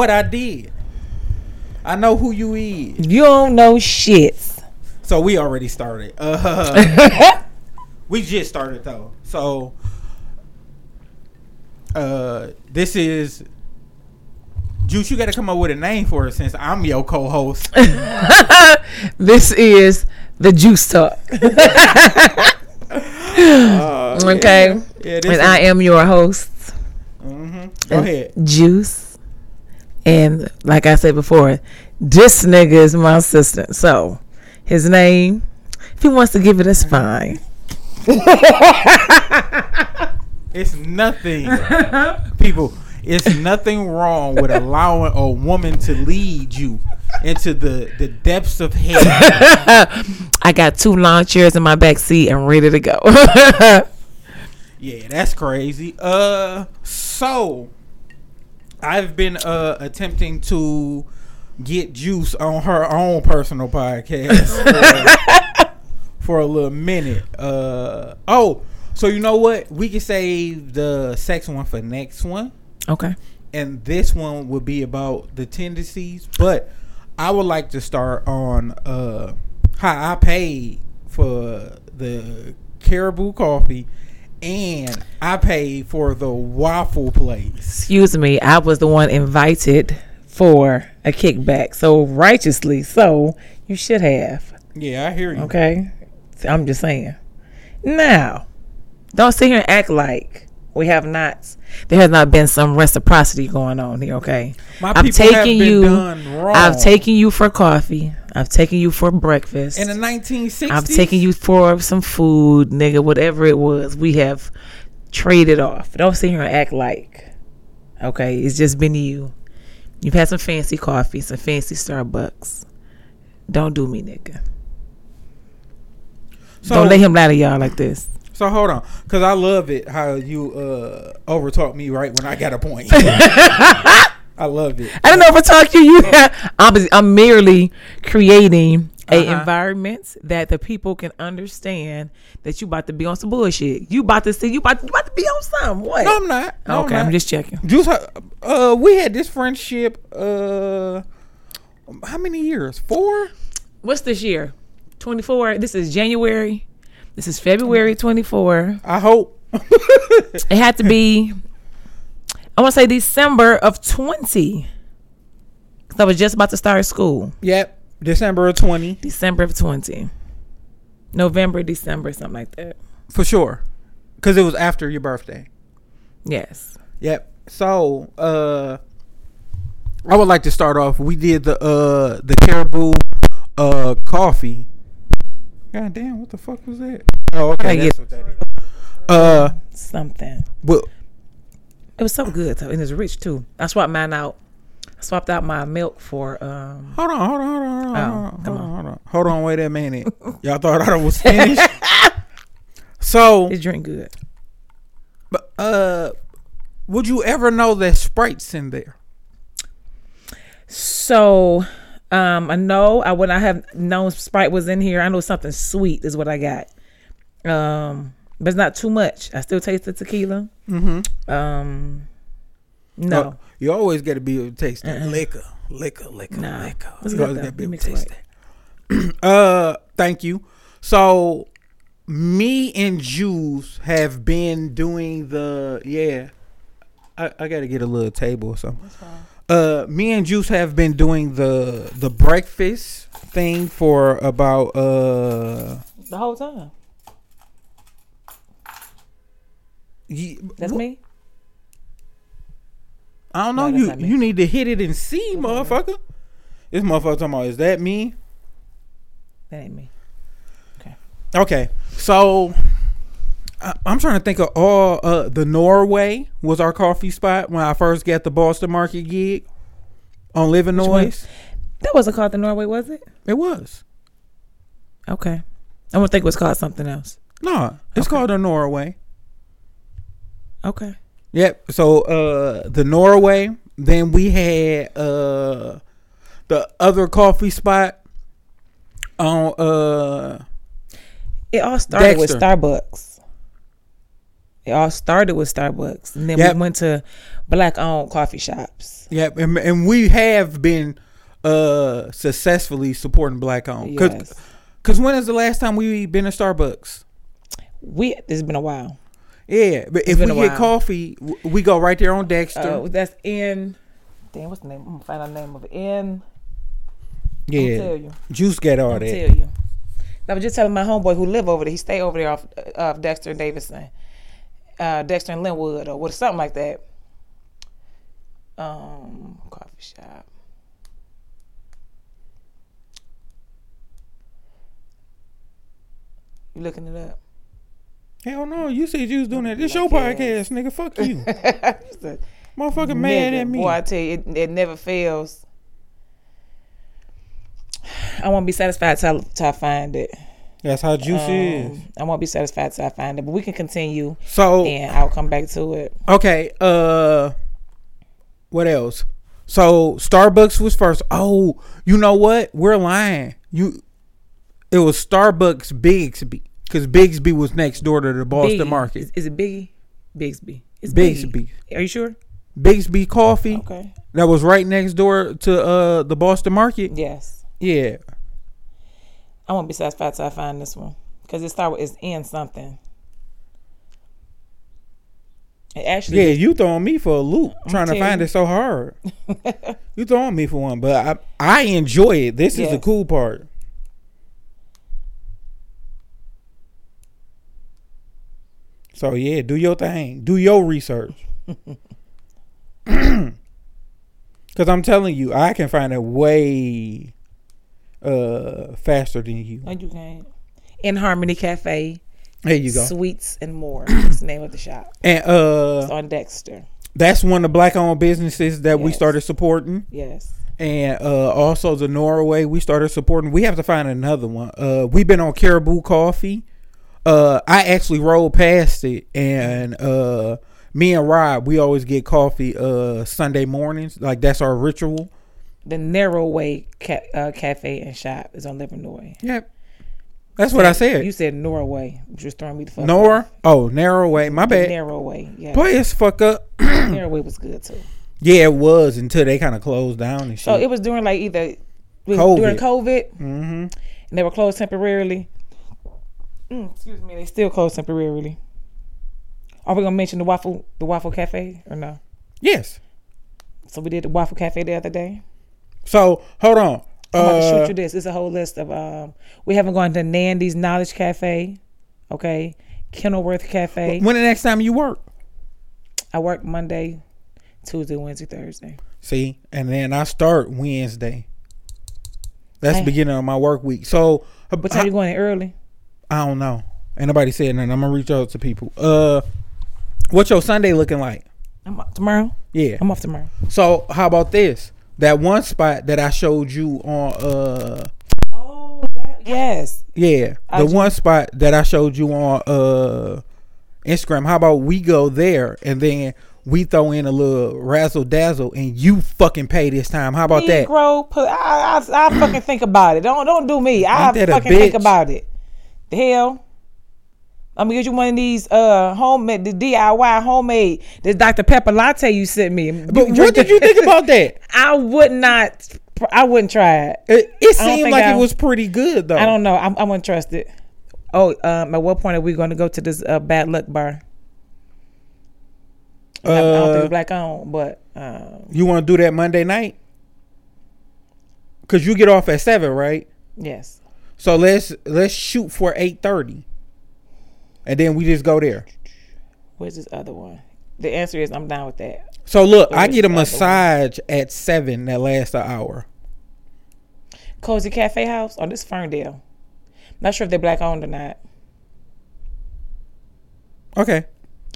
What I did. I know who you is. You don't know shit. So we already started. Uh, we just started though. So uh, this is Juice. You got to come up with a name for it since I'm your co-host. This is the Juice Talk. Uh, Okay. Yeah, yeah and I am your host, hmm Go ahead. Juice. And like I said before, this nigga is my assistant. So his name, if he wants to give it, it's fine. It's nothing, people. It's nothing wrong with allowing a woman to lead you into the the depths of hell. I got two lawn chairs in my back seat and ready to go. Yeah, that's crazy. Uh, so I've been uh attempting to get Juice on her own personal podcast for, for a little minute. Uh oh, so you know what? We can save the sex one for next one, okay. and this one would be about the tendencies. But I would like to start on uh how I paid for the Caribou coffee. And I paid for the waffle place. Excuse me, I was the one invited for a kickback. So righteously so, you should have. Yeah, I hear you. Okay. I'm just saying. Now, don't sit here and act like we have not. There has not been some reciprocity going on here. Okay. My I'm people have taking been you. done wrong. I've taken you for coffee. I've taken you for breakfast. in the 1960s. I've taken you for some food, nigga. Whatever it was, we have traded off. Don't sit here and act like. Okay, it's just been you. You've had some fancy coffee, some fancy Starbucks. Don't do me, nigga. So, Don't let him lie to y'all like this. So hold on, because I love it how you uh overtalk me right when I got a point. I love it. I don't know if I talk to you. I'm, I'm merely creating a Uh-huh. environment that the people can understand that you about to be on some bullshit. You about to see you about, you about to be on some what? No, I'm not. No, okay, I'm, I'm just checking. Juice. Uh, we had this friendship. Uh, how many years? Four. What's this year? 24. This is January. This is February 24. I hope. It had to be, I want to say December of 20. 'Cause I was just about to start school. yep. December of twenty December of 20. November, December, something like that. for sure, because it was after your birthday. Yes. Yep. So, uh, I would like to start off. We did the uh the caribou uh coffee. God damn, what the fuck was that? Oh, okay, gotta that's what that is. Uh, Something. but It was so good, though, and it's rich too. I swapped mine out. I swapped out my milk for um. hold on, hold on, hold on, hold on, Oh, hold on, come hold on, hold on, hold on. Wait a minute. Y'all thought I was finished. so, This drink good. but, uh, would you ever know that Sprite's in there? So, um, I know I would not have known Sprite was in here. I know something sweet is what I got. Um, but it's not too much. I still taste the tequila. Mm-hmm. Um, no, Oh, you always got to be able to taste that liquor, liquor, liquor, Nah. liquor. It's You good always though. got to be able to it taste that. uh, thank you. So, me and Juice have been doing the yeah. I, I got to get a little table or something. Uh, me and Juice have been doing the the breakfast thing for about uh. the whole time. That's wh- me. I don't know. No, you you need to hit it and see, motherfucker. This motherfucker talking about is that me? That ain't me. Okay, Okay. so I, I'm trying to think of all. Uh, the Norway was our coffee spot when I first got the Boston Market gig on Living Which one? Noise. That wasn't called the Norway, was it? It was Okay. I would think it was called something else. no, it's Okay. called the Norway. Okay. Yep. So uh, the Norway. Then we had uh, the other coffee spot on uh It all started with Starbucks. It all started with Starbucks, and then Yep. we went to black-owned coffee shops. Yep, and, and we have been uh successfully supporting black owned. Cause, Yes. 'cause when is the last time we been to Starbucks? We it's been a while. Yeah, but if we get coffee, we go right there on Dexter. Uh, that's in. Damn, what's the name? I'm gonna find out the name of it. In. yeah, tell you. juice get all I'll that. tell you. I was just telling my homeboy who live over there. He stay over there off off Dexter and Davidson, uh, Dexter and Linwood, or what something like that. Um, coffee shop. You looking it up? Hell no, you said you was doing that. This your podcast, nigga. Fuck you, motherfucker. Mad at me. Boy, I tell you, it, it never fails. I won't be satisfied till, till I find it. That's how juice is. Um, I won't be satisfied till I find it, but we can continue, So and I'll come back to it. okay, uh, what else? So Starbucks was first. Oh, you know what? We're lying. You, it was Starbucks Biggby because Biggby was next door to the Boston Biggie. Market. Is, is it Biggie? Biggby. It's Biggby. Are you sure? Biggby Coffee Okay. that was right next door to uh the Boston Market. Yes. Yeah, I won't be satisfied till I find this one because it start with it's in something. It actually, yeah. You throwing me for a loop trying to find you. it so hard. you throwing me for one, but I I enjoy it. This is the cool part. So yeah, do your thing. Do your research. Cause I'm telling you, I can find it way uh faster than you. No, you can't. In Harmony Cafe, There you go. Sweets and More. That's the name of the shop. And uh It's on Dexter. that's one of the black owned businesses that we started supporting. Yes. and uh, also the Norway we started supporting. We have to find another one. Uh, we've been on Caribou Coffee. Uh, I actually rolled past it, and uh, me and Rob we always get coffee uh, Sunday mornings. Like that's our ritual. The Narrow Way ca- uh, Cafe and Shop is on Livernois. Yep, that's what I said. You said Norway, which was throwing me the fuck Nor off. oh narrow way. My bad. Narrow Way. Yeah. Play as fuck up. Narrow Way was good too. yeah, it was until they kind of closed down and shit. So it was during like either COVID. during COVID, mm-hmm. and they were closed temporarily. Mm, excuse me, they still closed temporarily. Are we gonna mention the waffle the waffle cafe or no? Yes. So we did the waffle cafe the other day. So hold on. I'm about to Uh, shoot you this. It's a whole list of um. We haven't gone to Nandi's Knowledge Cafe, okay, Kenilworth Cafe. when the next time you work? I work Monday, Tuesday, Wednesday, Thursday. See, and then I start Wednesday. That's the beginning of my work week. So What time I, you going in early? I don't know. Ain't nobody said nothing. I'm gonna reach out to people. Uh, what's your Sunday looking like? I'm off tomorrow. Yeah. I'm off tomorrow. So how about this? That one spot that I showed you on uh Oh, that, yes. yeah, the one spot that I showed you on uh Instagram. How about we go there and then we throw in a little razzle dazzle and you fucking pay this time? How about that? Negro, put, I, I, I fucking think about it. Don't don't do me. I Ain't that a fucking think about it. The hell. I'm gonna get you one of these uh homemade the DIY homemade this Dr Pepper latte you sent me. But what did you think about that? I would not. I wouldn't try it. It, it seemed like I- it was pretty good though. I don't know. I'm, I wouldn't trust it. Oh, um, at what point are we going to go to this uh, bad luck bar? I, I don't think Uh, it's black on, but um, You want to do that Monday night? Cause you get off at seven, right? yes. So let's let's shoot for eight thirty, and then we just go there. Where's this other one? The answer is I'm down with that. So look, I get a other one? massage at seven that lasts an hour. Cozy Cafe House or this Ferndale. Not sure if they're black owned or not. Okay,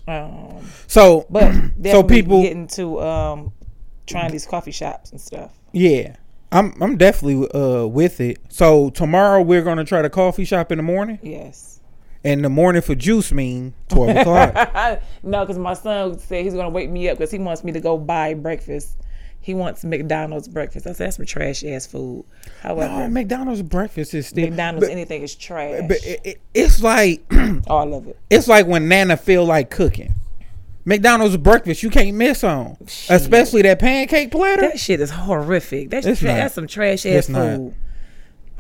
Um, so but so people, getting to um, trying these coffee shops and stuff. yeah, I'm I'm definitely uh with it. So tomorrow we're gonna try the coffee shop in the morning, Yes. and the morning for juice mean twelve o'clock. no, because my son said he's gonna wake me up because he wants me to go buy breakfast. He wants McDonald's breakfast. I said that's some trash ass food. However, No, McDonald's breakfast is still McDonald's but, anything is trash. but it, it- it's like All of it. it's like when Nana feel like cooking. McDonald's breakfast you can't miss on, Shit. especially that pancake platter. That shit is horrific. That's tra- that's some trash ass not.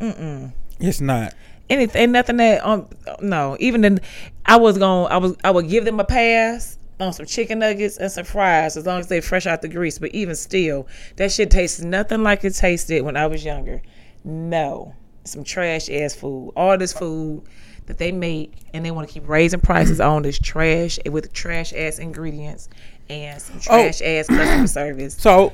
food. It's not. Anything, nothing that um no. Even then, I was going. I was. I would give them a pass on some chicken nuggets and some fries as long as they fresh out the grease. But even still, that shit tastes nothing like it tasted when I was younger. No, some trash ass food. All this food that they make and they want to keep raising prices on this trash with trash ass ingredients and some trash ass customer service So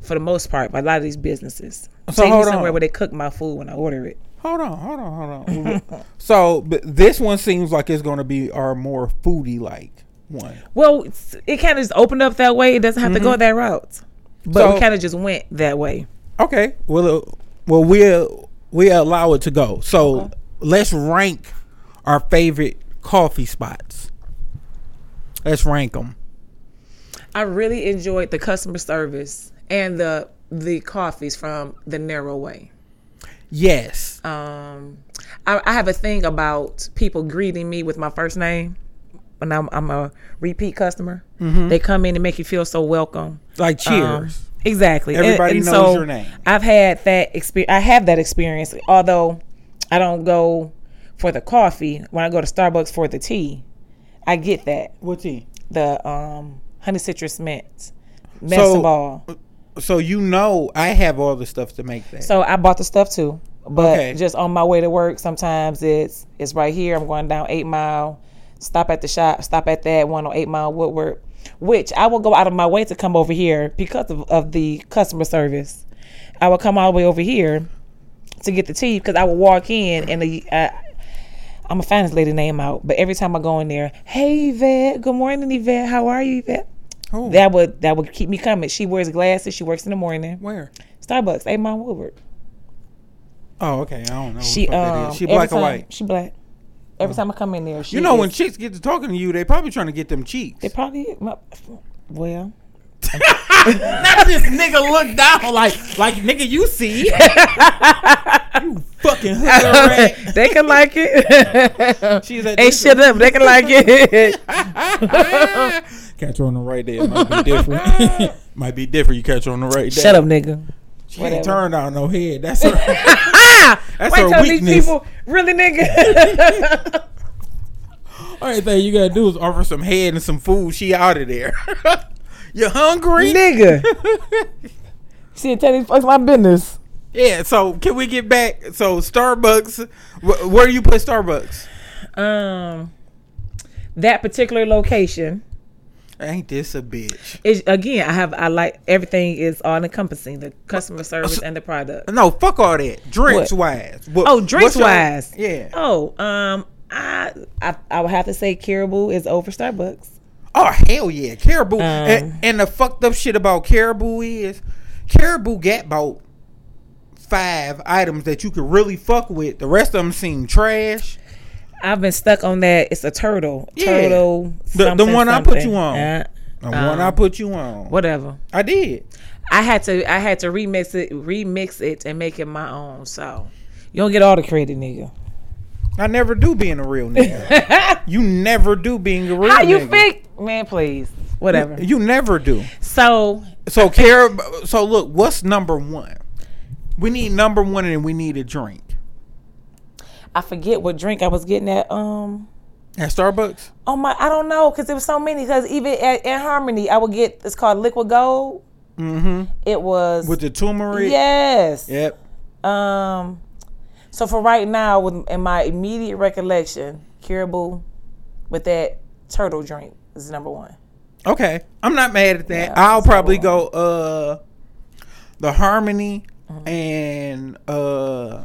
for the most part by a lot of these businesses. So Take hold somewhere on. where they cook my food when I order it. hold on, hold on, hold on. so but this one seems like it's going to be our more foodie like one. Well, it kind of just opened up that way. It doesn't have to go that route, but So- we kind of just went that way. Okay. Well, uh, well, we'll we allow it to go. So let's rank our favorite coffee spots. Let's rank them. I really enjoyed the customer service and the the coffees from the Narrow Way. Yes. Um, I, I have a thing about people greeting me with my first name when I'm, I'm a repeat customer. They come in and make you feel so welcome. Like Um, cheers. exactly. And- Everybody and knows so your name. I've had that experience. I have that experience, although I don't go for the coffee. When I go to Starbucks for the tea, I get that what tea? the um, honey citrus mint, medicine ball. So you know I have all the stuff to make that. So I bought the stuff too, but Okay. just on my way to work, sometimes it's it's right here. I'm going down Eight Mile, stop at the shop, stop at that one on Eight Mile Woodward, which I will go out of my way to come over here because of, of the customer service. I will come all the way over here to get the tea because I will walk in and the. Uh, I'm gonna find this lady name out, but every time I go in there, hey Yvette, good morning Yvette, how are you Yvette? oh, That would that would keep me coming. She wears glasses. She works in the morning. where? Starbucks, Mile Woodward. Oh, okay. I don't know. She um is. she black or white. She black. Every time I come in there, she You know when chicks get to talking to you, they probably trying to get them cheeks. they probably well. Not this nigga look down like like nigga you see. you fucking hood they can like it. She's at hey, shut up. They can like it. Catch her on the right there. Might be different. Might be different. You catch her on the right there. shut up, nigga. She ain't turned on no head. That's her. That's Wait her till these weakness. people really, nigga. Only thing you gotta do is offer some head and some food. She out of there. You hungry? nigga. See, tell these folks my business. Yeah. So can we get back? So Starbucks. Wh- where do you put Starbucks? Um, that particular location Ain't this a bitch? is again. I have. I like everything is all encompassing the customer service and the product. No, fuck all that. Drinks What? wise. What- Oh, drinks what's your- wise. Yeah. Oh, um, I, I I would have to say Caribou is over Starbucks. Oh hell yeah, Caribou. Um, and, and the fucked up shit about Caribou is Caribou got about five items that you could really fuck with. The rest of them seem trash. I've been stuck on that. It's a turtle. Yeah. Turtle. The- the something, one I put you on. Uh, The one I put you on. whatever. I did. I had to. I had to remix it. Remix it and make it my own. So you don't get all the credit, nigga. I never do being a real nigga. you never do being a real How you nigga. think, man? Please, whatever. You never do. So So care. So look, what's number one? We need number one, and we need a drink I forget what drink I was getting at. Um. at Starbucks. Oh my, I don't know because there was so many. Because even at, at Harmony, I would get it's called Liquid Gold. Mm-hmm. It was With the turmeric. yes. Yep. Um, so for right now, with in my immediate recollection, Caribou with that turtle drink is number one. Okay, I'm not mad at that. Yeah, I'll probably go uh the harmony Mm-hmm. and uh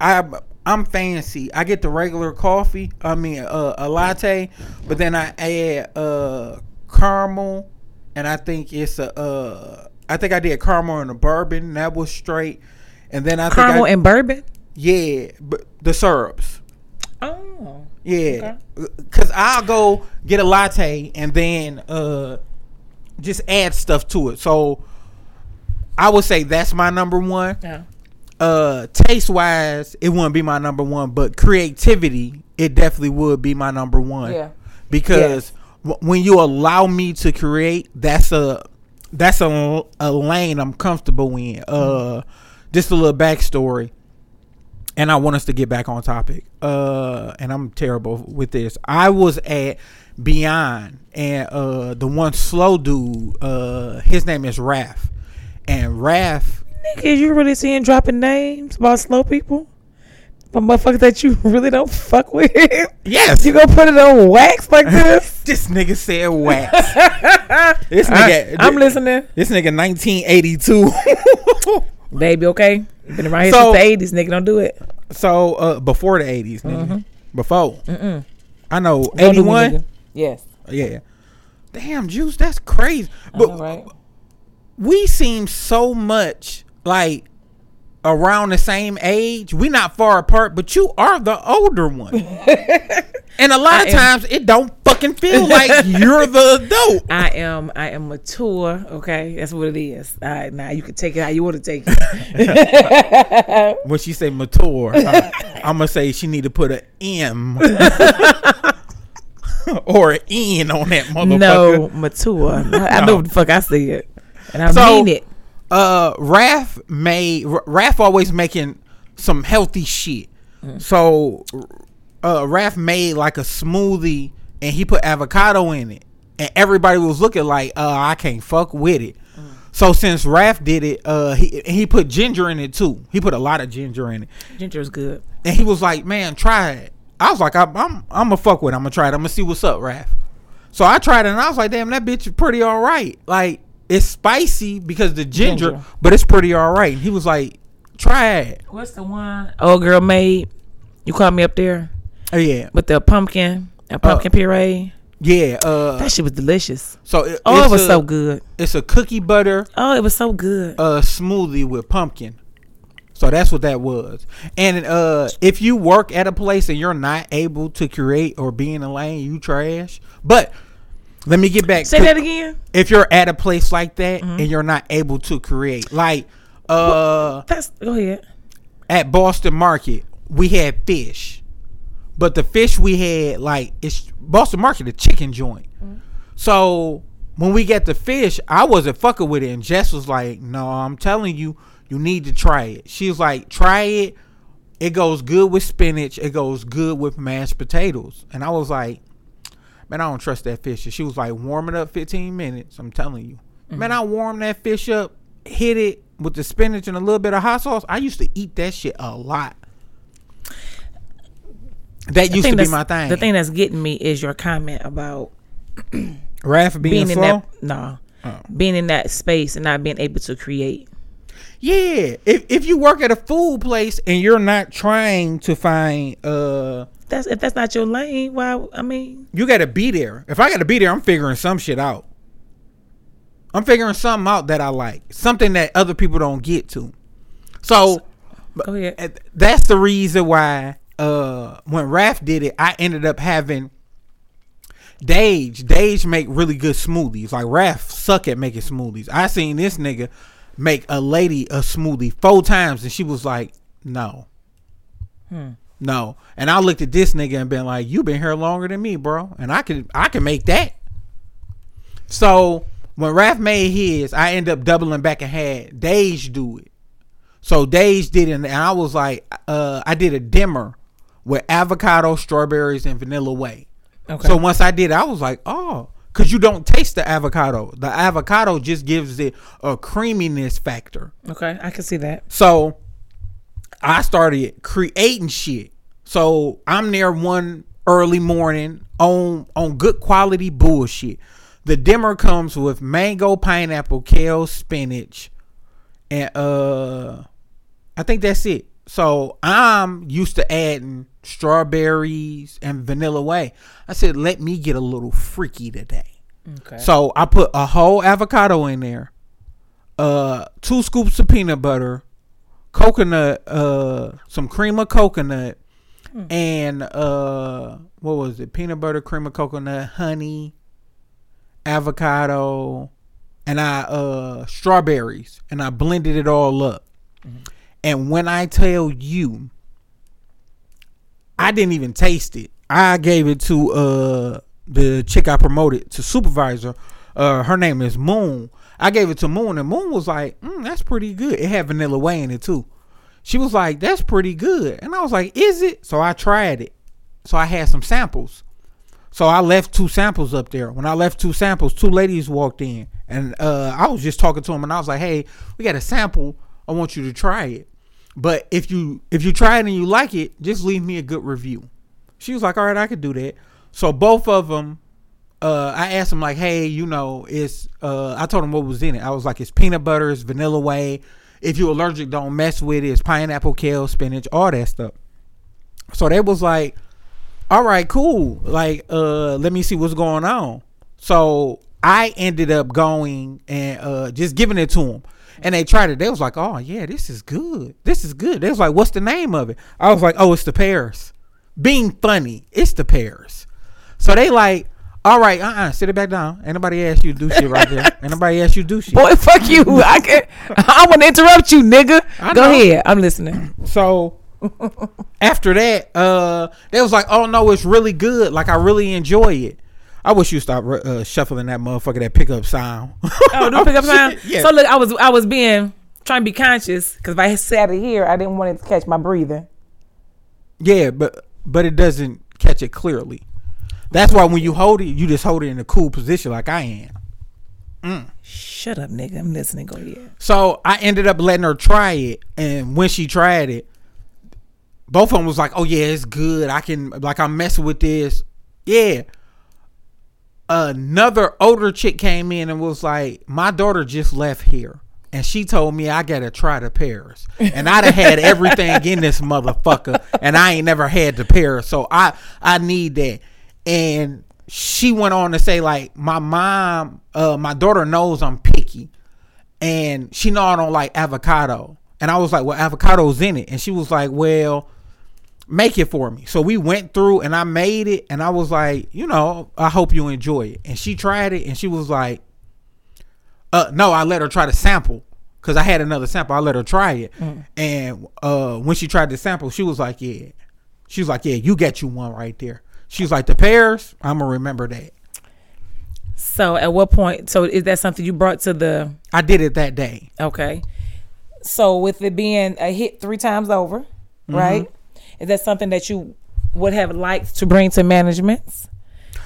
I I'm fancy. I get the regular coffee. I mean uh, a latte, but then I add uh caramel, and I think it's a uh I think I did caramel and a bourbon. That was straight, and then I think Caramel I, and bourbon. Yeah, but the syrups. Oh, Yeah, because I'll go get a latte and then uh just add stuff to it. So I would say that's my number one. Yeah. Uh, taste wise, it wouldn't be my number one, but creativity, it definitely would be my number one. Yeah. because w- when you allow me to create, that's a that's a, a lane I'm comfortable in. Uh, just a little backstory, and I want us to get back on topic. Uh, and I'm terrible with this. I was at Beyond, and uh, the one slow dude, uh, his name is Raph, and Raph. Nigga, you really seeing dropping names about slow people? But motherfuckers that you really don't fuck with? Yes, You gonna put it on wax like this? this nigga said wax. this nigga, I'm listening. This nigga 1982. Baby, okay? You been around here So- since the 80s, nigga. Don't do it. So uh before the eighties, nigga. Before. Mm-mm. I know eighty one. Yes. Yeah. Damn, juice, that's crazy. But, But right. we seem so much like around the same age. We not far apart, but you are the older one. and a lot I of am- times it don't fucking feel like you're the adult. I am I am mature, okay? That's what it is. All right, now you can take it how you want to take it. When she say mature, I, I'm gonna say she need to put a M or an N on that motherfucker. no, mature. I, I know what the fuck I said. And I So- mean it. uh Raph made R- Raph always making some healthy shit. So uh Raph made like a smoothie and he put avocado in it. And everybody was looking like, uh, I can't fuck with it. So since Raph did it, uh he he put ginger in it too. He put a lot of ginger in it. Ginger is good. And he was like, "Man, try it." I was like, "I'm I'm I'm gonna fuck with. it. I'm gonna try it. I'm gonna see what's up, Raph." So I tried it, and I was like, "Damn, that bitch is pretty all right. Like it's spicy because the ginger, Ginger. but it's pretty all right." And he was like, "Try it." What's the one old girl made? You called me up there Oh yeah, with the pumpkin, a pumpkin puree. yeah. Uh, That shit was delicious. so it, Oh, it was a, so good. It's a cookie butter Oh, it was so good. uh smoothie with pumpkin. So that's what that was. And uh if you work at a place and you're not able to create or be in a lane, you trash. But let me get back Say that again. if you're at a place like that Mm-hmm. and you're not able to create like uh That's go ahead. at Boston Market we had fish but the fish we had like it's Boston Market a chicken joint Mm-hmm. so when we got the fish I wasn't fucking with it and Jess was like no I'm telling you you need to try it she was like try it it goes good with spinach it goes good with mashed potatoes and I was like man, I don't trust that fish. And she was like, warm it up 15 minutes. I'm telling you. Man, I warmed that fish up, hit it with the spinach and a little bit of hot sauce. I used to eat that shit a lot. That used to be my thing. The thing that's getting me is your comment about Raph being, being in slow. that no, Oh. being in that space and not being able to create. Yeah. If if you work at a food place and you're not trying to find uh That's if that's not your lane. Why? I mean, you gotta be there. If I gotta be there, I'm figuring some shit out. I'm figuring something out that I like. Something that other people don't get to. So ahead. That's the reason why uh when Raph did it, I ended up having Dage. Dage make really good smoothies. Like Raph suck at making smoothies. I seen this nigga make a lady a smoothie four times and she was like, No. No. And I looked at this nigga and been like, You been here longer than me, bro. And I can I can make that. So when Raph made his, I end up doubling back and had Dage do it. So Dage did it, and I was like, uh, I did a dimmer with avocado, strawberries, and vanilla whey. Okay. So once I did, I was like, oh, because you don't taste the avocado. The avocado just gives it a creaminess factor. okay, I can see that. So I started creating shit. So I'm there one early morning on on good quality bullshit. The dimmer comes with mango, pineapple, kale, spinach, and uh I think that's it. So I'm used to adding strawberries and vanilla whey. I said, let me get a little freaky today. Okay. So I put a whole avocado in there, uh, two scoops of peanut butter, coconut, uh, some cream of coconut, and uh, what was it? Peanut butter, cream of coconut, honey, avocado, and I uh strawberries and I blended it all up. And when I tell you I didn't even taste it. I gave it to uh the chick I promoted to supervisor. Uh her name is Moon. I gave it to Moon and Moon was like, mm, that's pretty good. It had vanilla whey in it too. She was like, that's pretty good. And I was like, is it? So I tried it. So I had some samples. So I left two samples up there. When I left two samples, two ladies walked in, and uh, I was just talking to them, and I was like, "Hey, we got a sample. I want you to try it. But if you if you try it and you like it, just leave me a good review." She was like, "All right, I could do that." So both of them, uh, I asked them like, "Hey, you know, it's." Uh, I told them what was in it. I was like, "It's peanut butter, it's vanilla whey. If you're allergic, don't mess with it. It's pineapple, kale, spinach, all that stuff." So they was like, all right, cool. Like, uh, let me see what's going on. So I ended up going and uh just giving it to them. And they tried it. They was like, oh yeah, this is good. This is good. They was like, what's the name of it? I was like, oh, it's the pears. Being funny, it's the pears. So they like, all right, uh uh sit it back down. Anybody ask you to do shit right there. Anybody ask you to do shit. Boy, fuck you. I can I want to interrupt you, nigga. Go ahead. I'm listening. So after that, uh, they was like, "Oh no, it's really good. Like I really enjoy it." I wish you stop uh, shuffling that motherfucker that pickup sound. Oh, do pick up sound. yeah. So look, I was I was being trying to be conscious because if I sat it here, I didn't want it to catch my breathing. yeah, but but it doesn't catch it clearly. That's why when you hold it, you just hold it in a cool position like I am. Shut up, nigga. I'm listening. Go ahead. So I ended up letting her try it, and when she tried it, both of them was like, "Oh yeah, it's good. I can like I'm messing with this." Yeah. Another older chick came in and was like, "My daughter just left here." And she told me I gotta try the pears, and I'd have had everything in this motherfucker, and I ain't never had the pears, so I I need that. And she went on to say like, my mom, uh, my daughter knows I'm picky, and she know I don't like avocado. And I was like, well, avocado's in it. And she was like, well, make it for me. So we went through and I made it. And I was like, you know, I hope you enjoy it. And she tried it and she was like, uh, no, I let her try the sample because I had another sample. I let her try it. And uh, when she tried the sample, she was like, yeah. She was like, yeah, you get you one right there. She was like, the pears, I'm going to remember that. So at what point? So is that something you brought to the? I did it that day. Okay. So with it being a hit three times over, Mm-hmm. right? Is that something that you would have liked to bring to managements?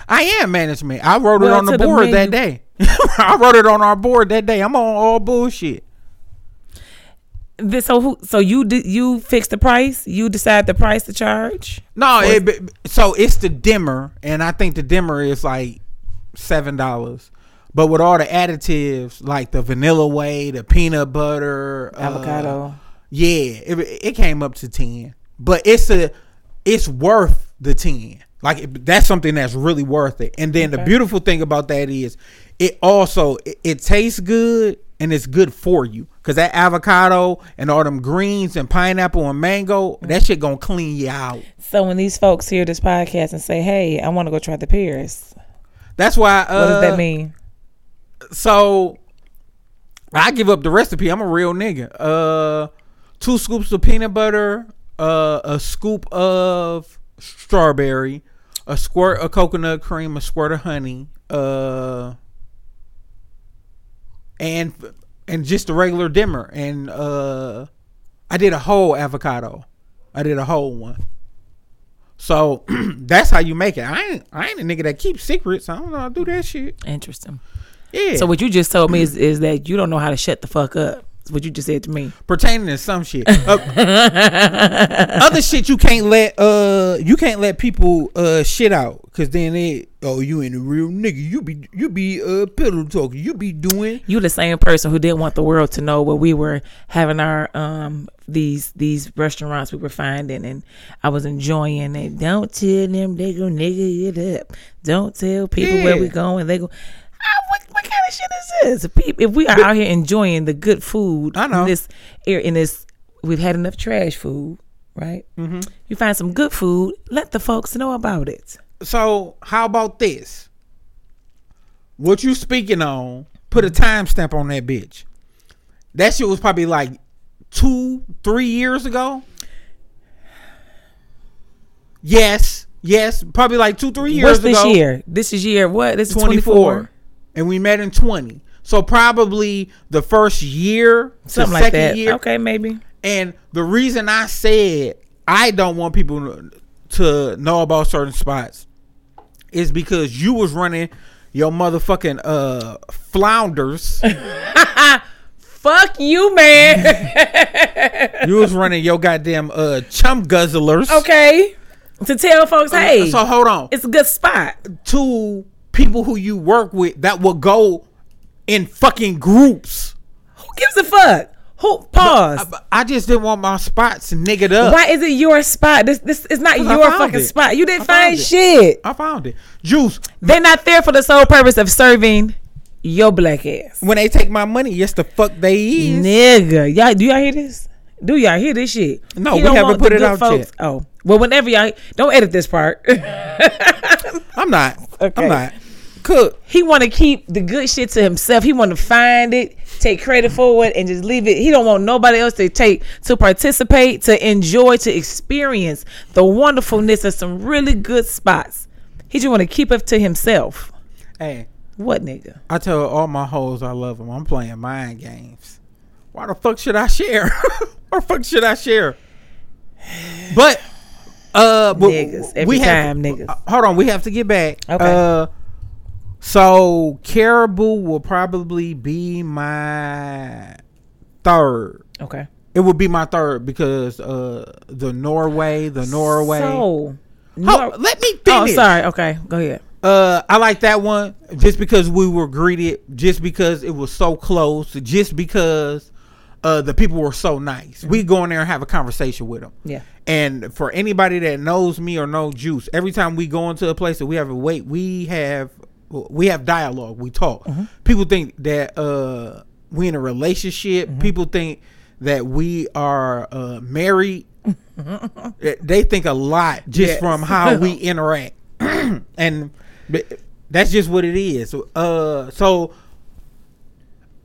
I am management. I wrote it on the to the board that day. I wrote it on our board that day. I'm on all bullshit. This, so who? So you did you fix the price? You decide the price to charge? No, it, so it's the dimmer, and I think the dimmer is like seven dollars. But with all the additives, like the vanilla whey, the peanut butter, uh, Avocado. yeah, it, it came up to ten. But it's a, it's worth the ten. Like it, that's something that's really worth it. And then the beautiful thing about that is, it also it, it tastes good and it's good for you because that avocado and all them greens and pineapple and mango, that shit gonna clean you out. So when these folks hear this podcast and say, "Hey, I want to go try the pears," That's why. Uh, what does that mean? So I give up the recipe. I'm a real nigga. Uh, two scoops of peanut butter, uh, a scoop of strawberry, a squirt of coconut cream, a squirt of honey, uh, and and just a regular dimmer. And uh, I did a whole avocado. I did a whole one. So that's how you make it. I ain't I ain't a nigga that keeps secrets. I don't know how to do that shit. Interesting. Yeah. So what you just told me is, is that you don't know how to shut the fuck up. What you just said to me. pertaining to some shit. Uh, other shit you can't let uh you can't let people uh shit out because then it oh you ain't a real nigga you be you be uh pillow talking you be doing You the same person who didn't want the world to know where we were having our um these these restaurants we were finding and I was enjoying it. Don't tell them they go nigga it up. Don't tell people where we going. They go. What, what kind of shit is this? If we are out here enjoying the good food, I know. in this air in this, we've had enough trash food, right? Mm-hmm. You find some good food, let the folks know about it. so how about this what you speaking on Put a timestamp on that bitch. That shit was probably like two, three years ago. Yes, yes, probably like two, three years What's this ago. year? This is year what? This is 24. 24. And we met in 20. So probably the first year, Something like second that. year. Okay, maybe. And the reason I said I don't want people to know about certain spots is because you was running your motherfucking uh flounders. Fuck you, man. you was running your goddamn uh chum guzzlers. okay. To tell folks, hey, So hold on. it's a good spot. To people who you work with that will go in fucking groups. Who gives a fuck? Who pause? I, I just didn't want my spots niggered up. Why is it your spot? This this is not your fucking it. spot. You didn't find it. shit. I found it. Juice. They're not there for the sole purpose of serving your black ass. When they take my money, yes the fuck they is. Nigga, y'all do y'all hear this? Do y'all hear this shit? No, He we haven't put it out yet. Oh, well, whenever y'all don't edit this part. I'm not. Okay. I'm not. Cook. he want to keep the good shit to himself. He want to find it, take credit for it, and just leave it. He don't want nobody else to take to participate, to enjoy, to experience the wonderfulness of some really good spots. He just want to keep it to himself. Hey, What nigga? I tell all my hoes I love them. I'm playing mind games. Why the fuck should I share? Why the fuck should I share? But uh, but Niggas. Every have- time, niggas. uh, hold on, we have to get back. Okay. Uh, so Caribou will probably be my third. Okay. It would be my third because uh, the Norway, the Norway. So, Nor- let me finish. oh, sorry. Okay, go ahead. Uh, I like that one just because we were greeted, just because it was so close, just because uh the people were so nice. We go in there and have a conversation with them. Yeah. And for anybody that knows me or knows Juice, every time we go into a place that we have a wait, we have we have dialogue. We talk. People think that uh we in a relationship. People think that we are uh married. they think a lot just Yes. from how we interact, and that's just what it is. Uh, so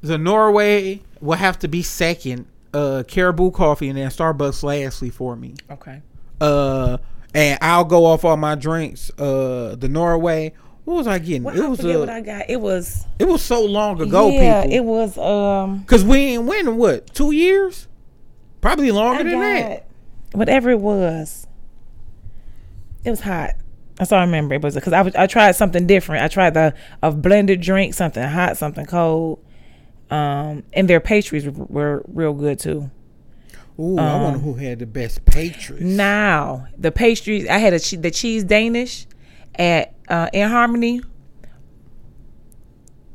the Norway will have to be second. Uh, Caribou Coffee and then Starbucks lastly for me. Okay. Uh, and I'll go off all my drinks. Uh, the Norway. What was I getting? Well, it I was forget uh, what I got. It was it was so long ago, yeah. people. It was um. Cause we ain't winning what two years? Probably longer I than that. whatever it was. It was hot. That's all I remember. It was because I was, I tried something different. I tried the a blended drink, something hot, something cold. Um, and their pastries were, were real good too. Ooh, I Um, wonder who had the best pastries. Now the pastries, I had a the cheese Danish at uh, in Harmony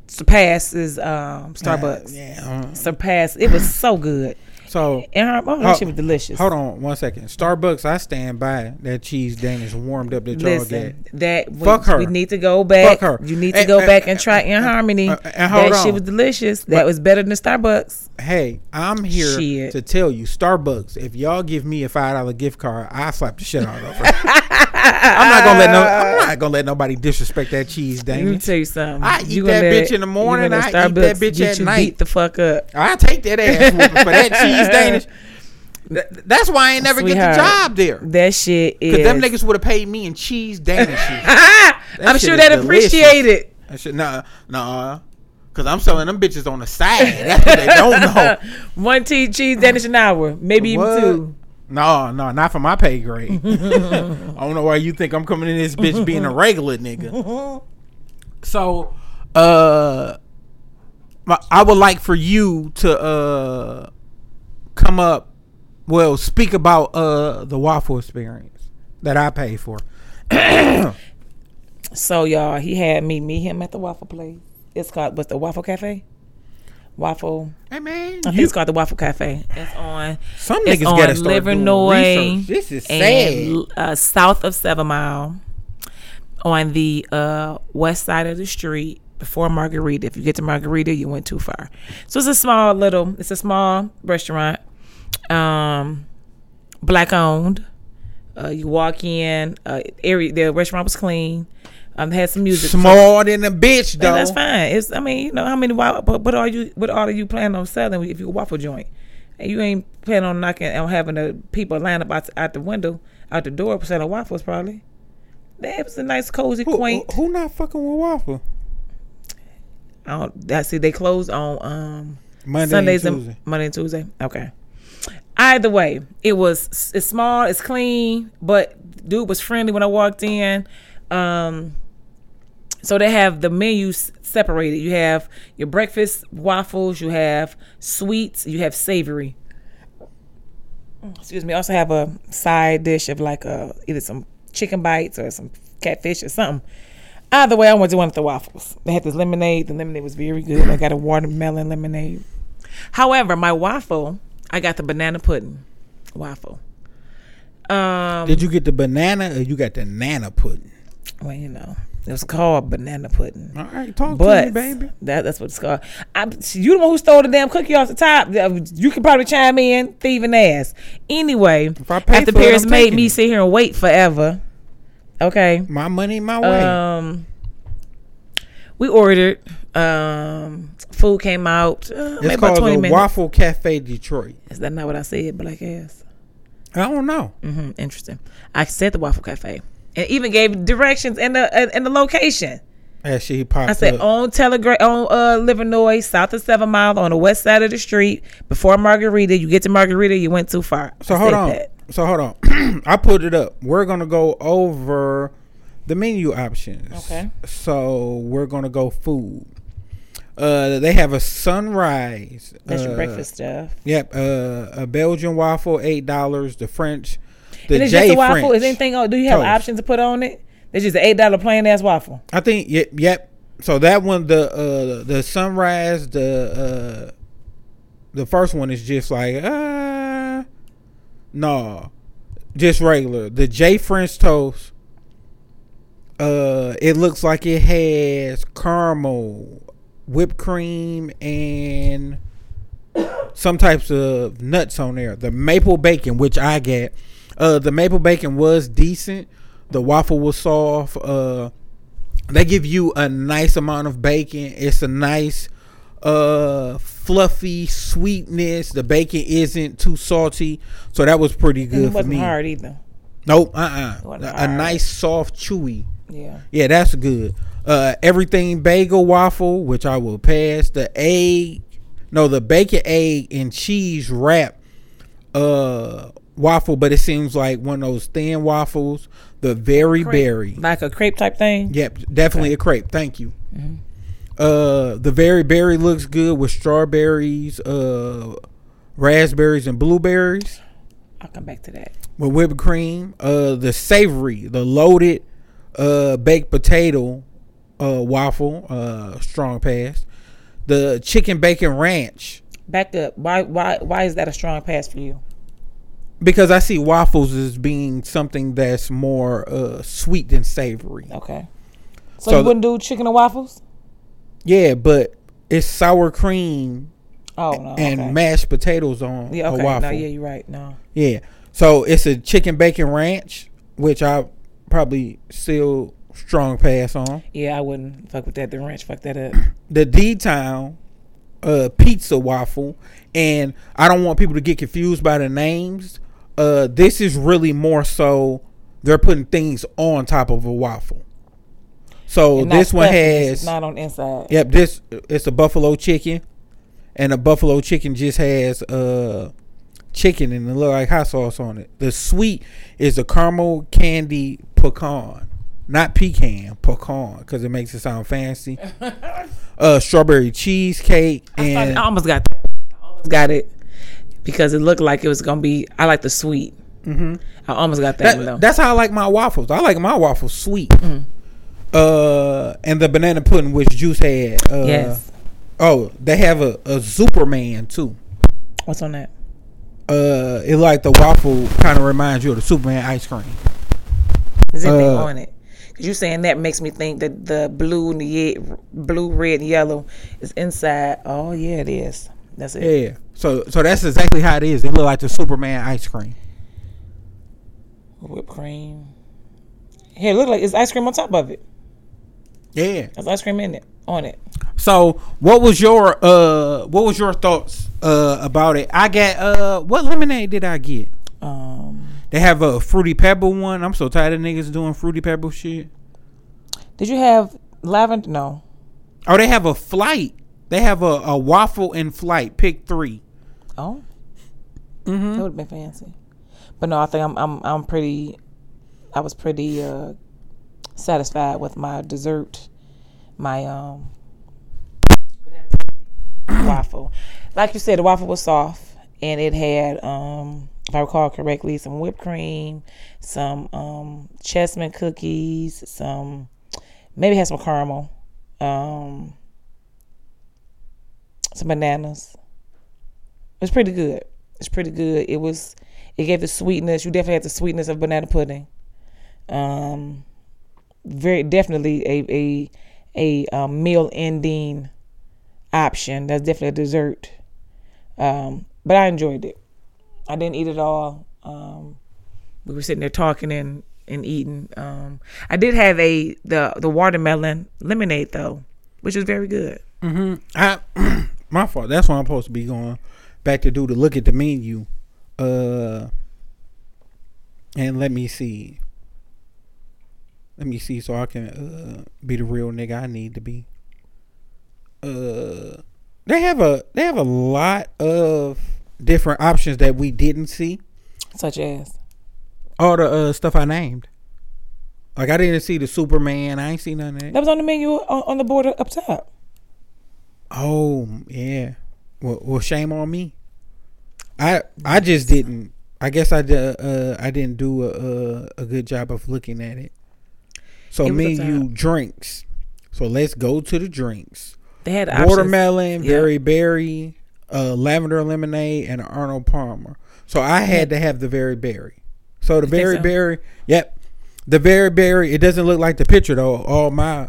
surpasses um, Starbucks. yeah. uh, Surpassed. It was so good. so In Har- oh, that shit was delicious. hold on one second. Starbucks, I stand by that cheese Danish warmed up that y'all get. That we, Fuck her. we need to go back. Fuck her. You need to And- go and- back and try in harmony. and that shit was delicious. That was better than Starbucks. Hey, I'm here Shit. to tell you, Starbucks. If y'all give me a five dollar gift card, I slap the shit out of her. I'm not gonna let no. I'm not gonna let nobody disrespect that cheese Let me Danish. tell you something. I eat You that bitch in the morning, I eat that bitch at night. Beat the fuck up. I take that ass for that cheese Danish. That's why I ain't never get the job there. That shit is. Cause them niggas would have paid me in cheese Danishes. I'm sure they'd appreciate it. That shit, nah, nah. Cause I'm selling them bitches on the side. That's what they don't know. One tea cheese Danish an hour, maybe What? even two. No, no, not for my pay grade. I don't know why you think I'm coming in this bitch being a regular nigga. So, uh, I would like for you to uh come up, well, speak about uh the waffle experience that I pay for. So y'all, he had me meet him at the waffle place. It's called what's the Waffle Cafe? Waffle. Hey man, I think you, it's called the Waffle Cafe. It's on. some It's niggas on gotta start doing research. This is sad. uh, south of Seven Mile, on the uh, west side of the street before Margarita. If you get to Margarita, you went too far. So it's a small little. It's a small restaurant, um, black owned. Uh, you walk in. Uh, area the restaurant was clean. I've had some music. Small than a bitch though. that's fine. It's I mean, you know, how many but what are you what are you planning on selling if you a waffle joint? And you ain't planning on knocking on having the people line up out, out the window, out the door selling waffles probably. That was a nice, cozy, Who, quaint. who not fucking with waffle? I don't I see they close on um Monday Sundays and and Tuesday. Monday and Tuesday. Okay. Either way, it was it's small, it's clean, but dude was friendly when I walked in. Um, so they have the menus separated. You have your breakfast waffles, you have sweets, you have savory. Excuse me. Also have a side dish of like a either some chicken bites or some catfish or something. Either way, I went to one of the waffles. They had this lemonade. The lemonade was very good. I got a watermelon lemonade. However, my waffle, I got the banana pudding waffle. Um, Did you get the banana or you got the nana pudding? well, you know, it was called banana pudding. All right, talk to But me, baby. that that's what it's called. I, you the one who stole the damn cookie off the top. You can probably chime in, thieving ass. Anyway, If I pay after for it, Paris made me it. sit here and wait forever. Okay. My money, my way. Um, we ordered. Um, food came out. Uh, maybe it's about called the minutes. Waffle Cafe Detroit. Is that not what I said? Black ass. I don't know. hmm interesting. I said the Waffle Cafe, and even gave directions and the and, and the location. As she popped I said up. on Telegram on uh Livernois, south of Seven Mile, on the west side of the street. Before Margarita, you get to Margarita, you went too far. So I hold on. that. So hold on. I put it up. We're gonna go over the menu options. Okay. So we're gonna go food. Uh, they have a sunrise. That's uh, your breakfast stuff. Yep. Uh, a Belgian waffle, eight dollars. The French, the it's J just a waffle. French. Is anything? else? Do you have toast. options to put on it? It's just an eight dollar plain ass waffle. I think. Yep. Yep. So that one, the uh, the sunrise, the uh, the first one is just like uh, no, just regular. The J French toast. Uh, it looks like it has caramel, whipped cream, and some types of nuts on there. The maple bacon, which I get, uh, the maple bacon was decent. The waffle was soft. Uh, they give you a nice amount of bacon. It's a nice, uh, fluffy sweetness. The bacon isn't too salty, so that was pretty good And it wasn't me. hard either. Nope, uh, uh wasn't A nice, soft, chewy. Yeah. Yeah, that's good. Uh, everything bagel waffle, which I will pass. The egg, no, the bacon, egg, and cheese wrap uh waffle, but it seems like one of those thin waffles. The very berry. Like a crepe type thing. Yep, definitely a crepe. Thank you. Uh, the very berry looks good with strawberries, uh, raspberries, and blueberries I'll come back to that. with whipped cream. Uh, the savory, the loaded uh, baked potato uh, waffle, uh, strong pass. The chicken bacon ranch Back up. Why why why is that a strong pass for you? Because I see waffles as being something that's more uh, sweet than savory. Okay. So, So you wouldn't do chicken and waffles? Yeah, but it's sour cream Oh no. and okay. mashed potatoes on yeah, a waffle. No, yeah, you're right. No. Yeah. So it's a chicken bacon ranch, which I probably still strong pass on. Yeah, I wouldn't fuck with that. The ranch, fuck that up. The D Town uh pizza waffle. And I don't want people to get confused by the names. Uh this is really more so they're putting things on top of a waffle. So this one stuffing, it's has not on inside. Yep, this it's a buffalo chicken. And a buffalo chicken just has uh chicken and it look like hot sauce on it. The sweet is a caramel candy pecan. Not pecan, pecan, because it makes it sound fancy. uh strawberry cheesecake I, and I almost got that. I almost got it because it looked like it was gonna be. I like the sweet. Mm-hmm. I almost got that, one though. that's how I like my waffles. I like my waffles sweet. Mm. Uh and the banana pudding which Juice had. Uh yes. oh, they have a, a Superman too. What's on that? uh it like the waffle kind of reminds you of the Superman ice cream. Is anything Uh, on it? Because you saying that makes me think that the blue and the ye- blue, red, and yellow is inside. Oh yeah, it is. That's it. Yeah. So so that's exactly how it is. It look like the Superman ice cream. Whipped cream. Here, look like it's ice cream on top of it. Yeah. There's ice cream in it on it. So, what was your uh what was your thoughts uh about it? I got uh what lemonade did I get? Um, They have a fruity pebble one. I'm so tired of niggas doing fruity pebble shit. did you have lavender? No. Oh, they have a flight. They have a, a waffle in flight. Pick three. Oh, Mm-hmm. that would have been fancy. But no, I think I'm I'm I'm pretty. I was pretty uh, satisfied with my dessert, my um waffle. Like you said, the waffle was soft, and it had um if I recall correctly, some whipped cream, some um chestnut cookies, some maybe had some caramel, um some bananas. It was pretty good. It's pretty good. It was. It gave the sweetness. You definitely had the sweetness of banana pudding. Um, very definitely a a a um, meal ending option. That's definitely a dessert. Um, but I enjoyed it. I didn't eat it all. Um, we were sitting there talking and and eating. Um, I did have a the the watermelon lemonade though, which was very good. Mm-hmm. I my fault. That's why I'm supposed to be going back to do to look at the menu. Uh, and let me see. Let me see so I can uh be the real nigga I need to be. Uh, they have a they have a lot of different options that we didn't see. Such as All the uh stuff I named. Like I didn't see the Superman. I ain't see none of that. that was on the menu on, on the board up top. Oh yeah. Well, well, shame on me. I I just didn't. I guess I did. Uh, I didn't do a, a a good job of looking at it. So It me and you drinks. So let's go to the drinks. They had. Watermelon, Yeah. berry berry, uh, lavender lemonade, and Arnold Palmer. So I had to have the very berry. So the berry so? berry, yep. The very berry. It doesn't look like the picture though. All my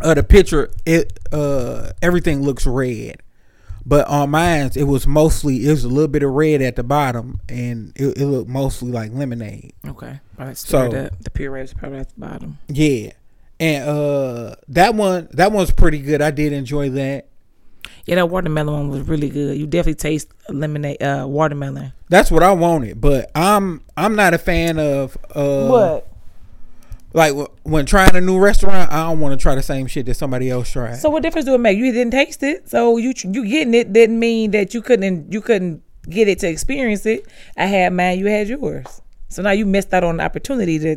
uh the picture it uh everything looks red. But on mine, it was mostly it was a little bit of red at the bottom, and it, it looked mostly like lemonade. Okay. Probably So- so the puree is probably at the bottom. Yeah, and uh that one that one's pretty good. I did enjoy that. Yeah, that watermelon one was really good. You definitely taste lemonade, uh, watermelon. That's what I wanted, but I'm I'm not a fan of uh what? Like when trying a new restaurant. I don't want to try the same shit that somebody else tried. So what difference do it make? You didn't taste it, so you you getting it didn't mean that you couldn't you couldn't get it to experience it. I had mine, you had yours. So now you missed out on the opportunity to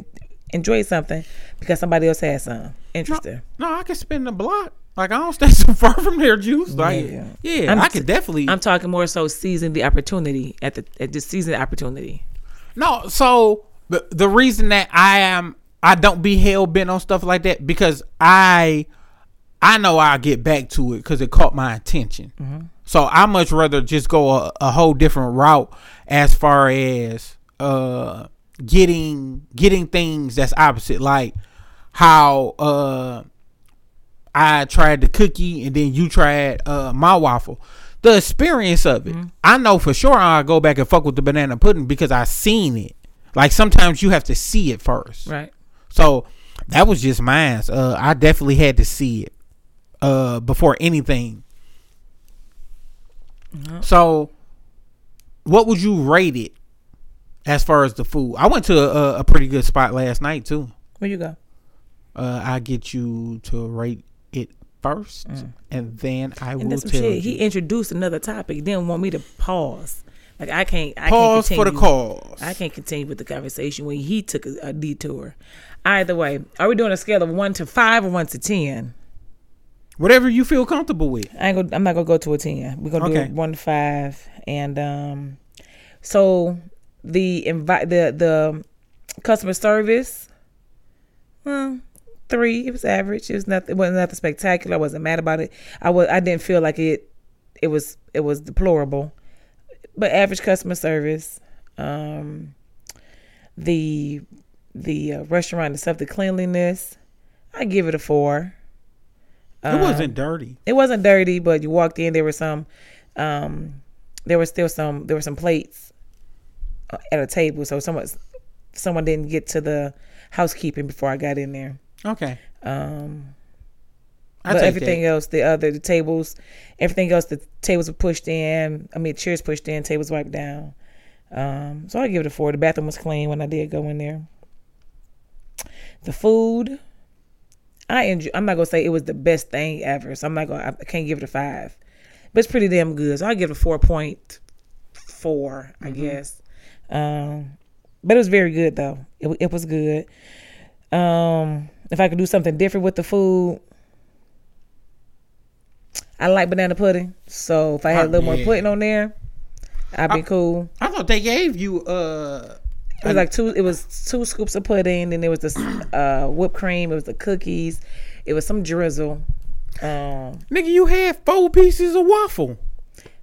enjoy something because somebody else had some. Interesting. no, I can spin the block. Like I don't stay so far from their juice. Like Yeah. yeah, I'm I t- could definitely. I'm talking more so seizing the opportunity at the at the season opportunity. No, so the the reason that I am I don't be hell bent on stuff like that because I I know I'll get back to it because it caught my attention. So I much rather just go a, a whole different route as far as uh getting getting things that's opposite, like how uh I tried the cookie and then you tried uh my waffle. The experience of it. I know for sure I'll go back and fuck with the banana pudding because I seen it. Like sometimes you have to see it first. Right. So that was just mine. Uh I definitely had to see it uh before anything. So what would you rate it as far as the food? I went to a, a pretty good spot last night too. Where you go? Uh I get you to rate it first and then I Mm. And will tell shit. you. He introduced another topic. Didn't want me to pause. Like I can't. I Pause can't for the cause. I can't continue with the conversation when he took a, a detour. Either way, are we doing a scale of one to five or one to ten? Whatever you feel comfortable with. I ain't gonna, I'm not gonna go to a ten. We're gonna do Okay. it one to five, and um, so the invite the the customer service, well, three. It was average. It was nothing. It wasn't nothing spectacular. I wasn't mad about it. I was. I didn't feel like it. It was. It was deplorable, but average customer service. Um, the the uh, restaurant itself, the cleanliness, I give it a four. It wasn't dirty. It wasn't dirty, but you walked in. There were some, um, there were still some. There were some plates uh, at a table, so someone someone didn't get to the housekeeping before I got in there. Okay. Um, I but everything that. else, the other the tables, everything else, the tables were pushed in. I mean, chairs pushed in, tables wiped down. Um, so I give it a four. The bathroom was clean when I did go in there. The food, I enjoy. I'm not gonna say it was the best thing ever, so I'm not gonna. I can't give it a five, but it's pretty damn good. So I give it a four point four, I guess. Um, but it was very good though. It it was good. Um, if I could do something different with the food, I like banana pudding. So if I had a Oh, little more pudding on there, I'd be cool. I thought they gave you uh It was like two. It was two scoops of pudding, and there was this uh, whipped cream. It was the cookies. It was some drizzle. Um, nigga, you had four pieces of waffle.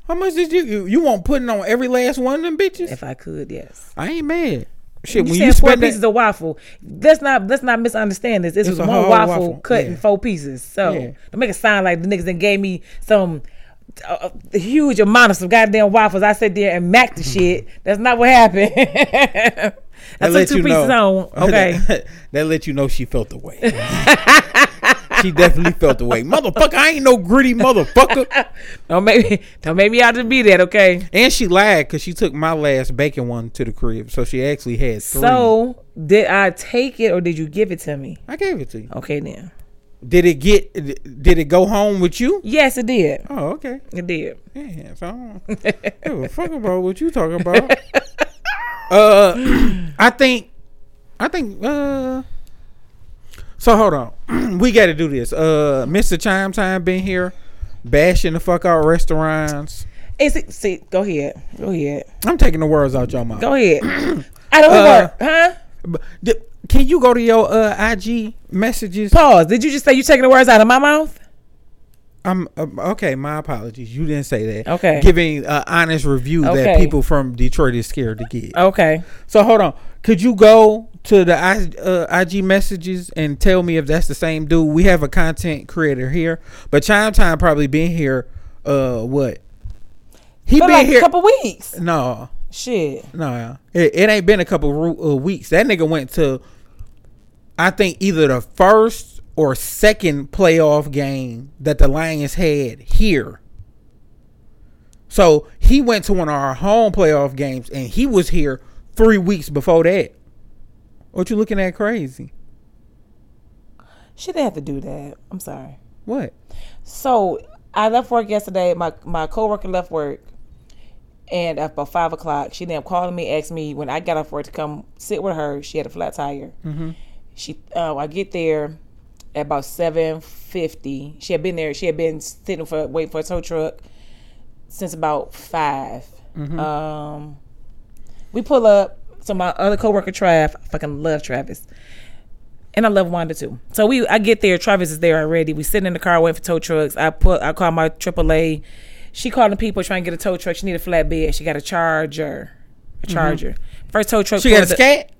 How much did you you, you want putting on every last one of them bitches? if I could, yes. I ain't mad. Shit, You when you four pieces that, of waffle. Let's not let's not misunderstand this. This was one waffle, waffle, cut yeah. in four pieces. So Yeah. to make it sound like the niggas then gave me some uh, uh, huge amount of some goddamn waffles. I sat there and macked the shit. That's not what happened. I that took let two you pieces know. on. Okay. that, that let you know she felt the way. she definitely felt the way. Motherfucker, I ain't no gritty motherfucker. don't make me don't make me out to be that. Okay. And she lied because she took my last bacon one to the crib, so she actually had three. So did I take it or did you give it to me? I gave it to you. Okay then. Did it get? Did it go home with you? Yes, it did. Oh, okay. It did. Yeah, so I don't give a fuck about what you talking about. uh, I think, I think. Uh, so hold on, we got to do this. Uh, Mr. Chime Time been here, bashing the fuck out restaurants. Is it, see, go ahead. Go ahead. I'm taking the words out of your mouth. Go ahead. I don't Uh, work, huh? Can you go to your uh, IG messages? Pause. Did you just say you taking the words out of my mouth? I'm uh, okay. My apologies. You didn't say that. Okay. Giving an honest review that people from Detroit is scared to get. Okay. So hold on. Could you go to the I, uh, IG messages and tell me if that's the same dude? We have a content creator here, but Chime Time probably been here. Uh, what? He been like here. a couple weeks. no, Shit. no, it, it ain't been a couple uh, weeks. That nigga went to, I think either the first or second playoff game that the Lions had here. So he went to one of our home playoff games, and he was here three weeks before that. What you looking at crazy? She didn't have to do that. I'm sorry. What? So I left work yesterday. My my coworker left work, and at about five o'clock, she ended up calling me, asked me when I got off work to come sit with her. She had a flat tire. Mm-hmm. She, uh, I get there at about seven fifty. She had been there. She had been sitting for waiting for a tow truck since about 5 Um, we pull up. So my other coworker, Trav, I fucking love Travis, and I love Wanda too. So we, I get there. Travis is there already. We sitting in the car waiting for tow trucks. I put, I call my AAA. She calling the people trying to get a tow truck. She need a flatbed. She got a charger, a charger. First tow truck. She got a scat.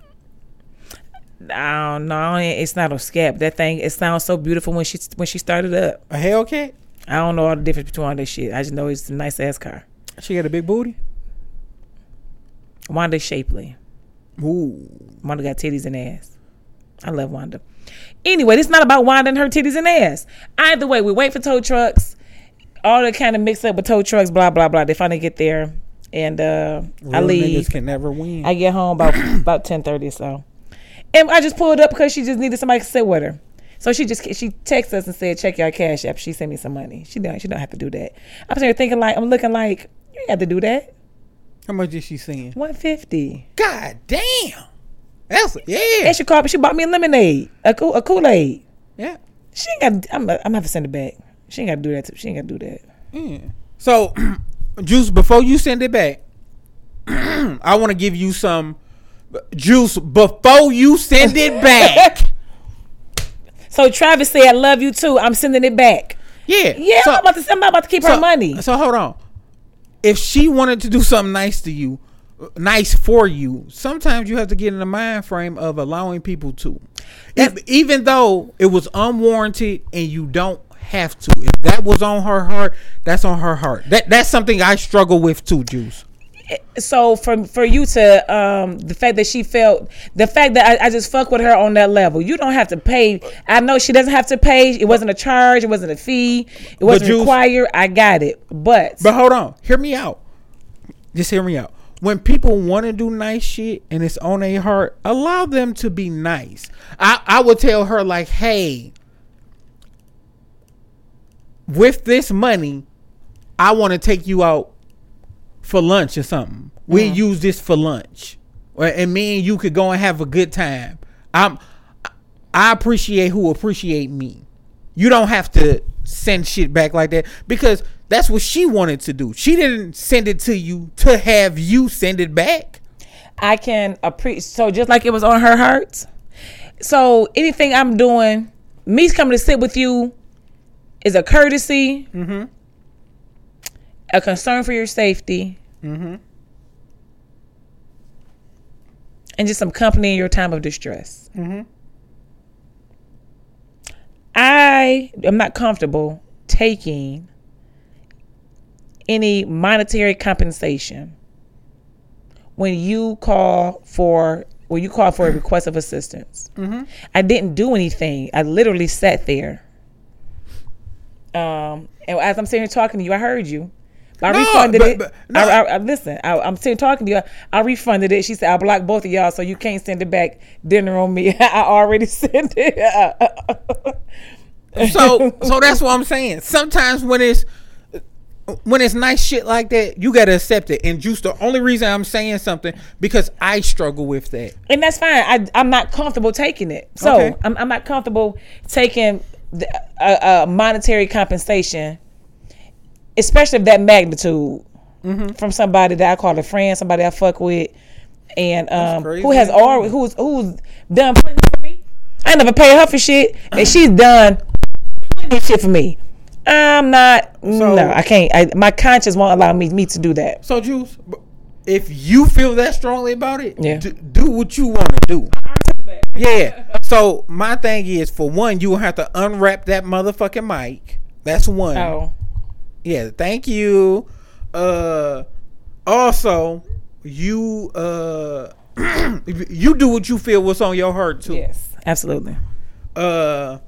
I don't know. It's not a scap. That thing. It sounds so beautiful when she when she started up. A Hellcat. I don't know all the difference between all this shit. I just know it's a nice ass car. She got a big booty. Wanda Shapley. Ooh. Wanda got titties and ass. I love Wanda. Anyway, this is not about Wanda and her titties and ass. Either way, we wait for tow trucks. All that kind of mix up with tow trucks, blah blah blah. They finally get there, and uh, I Real leave. Niggas can never win. I get home about about ten thirty so, and I just pulled up because she just needed somebody to sit with her. So she just she texted us and said, "Check your cash app." She sent me some money. She don't she don't have to do that. I'm sitting here thinking like I'm looking like you ain't have to do that. How much is she saying? One fifty. God damn. That's yeah. And she called me. She bought me a lemonade, a cool a Kool Aid. Yeah. She ain't got. I'm. I'm gonna have to send it back. She ain't got to do that. To, she ain't got to do that. Yeah. So, Juice, before you send it back, I want to give you some juice before you send it back. So Travis said, "I love you too. I'm sending it back." Yeah. Yeah, So, I'm about to. I'm about to keep her money. So hold on. If she wanted to do something nice to you, nice for you, sometimes you have to get in the mind frame of allowing people to. If, even though it was unwarranted and you don't have to. If that was on her heart, that's on her heart. That that's something I struggle with too, Juice. So for for you to um the fact that she felt the fact that I, I just fuck with her on that level you don't have to pay i know she doesn't have to pay it wasn't a charge it wasn't a fee it wasn't Juice- required i got it but But hold on, hear me out. Just hear me out. When people want to do nice shit and it's on their heart, allow them to be nice. I I would tell her like, hey, with this money, I want to take you out for lunch or something. We use this for lunch, Or- and me and you could go and have a good time. I'm I appreciate who appreciate me. You don't have to send shit back like that because that's what she wanted to do. She didn't send it to you to have you send it back. i can appreciate so just like it was on her heart so anything i'm doing me coming to sit with you is a courtesy mm-hmm. A concern for your safety mm-hmm. and just some company in your time of distress mm-hmm. i am not comfortable taking any monetary compensation when you call for when you call for a request of assistance. Mm-hmm. I didn't do anything. I literally sat there. Um, and as I'm sitting here talking to you, I heard you. I No, refunded but- it. no. I, I, I listen. I, I'm sitting talking to you. I, refunded it. She said I blocked both of y'all, so you can't send it back. Dinner on me. I already sent it. So so that's what I'm saying. Sometimes when it's when it's nice shit like that, you gotta accept it. And just the only reason I'm saying something because I struggle with that. and that's fine. I, I'm not comfortable taking it. So Okay. I'm, I'm not comfortable taking the, a, a monetary compensation, especially of that magnitude, Mm-hmm. from somebody that I call a friend, somebody I fuck with, and um, who has already who's who's done plenty for me. I never paid her for shit, and she's done plenty of shit for me. I'm not. no, I can't. I, my conscience won't allow me me to do that. So Juice, if you feel that strongly about it, Yeah. d- do what you want to do. Yeah. So my thing is, for one, you will have to unwrap that motherfucking mic. That's one. Oh, Yeah. Thank you. Uh. Also, you uh, you do what you feel what's on your heart too. yes, absolutely. Uh.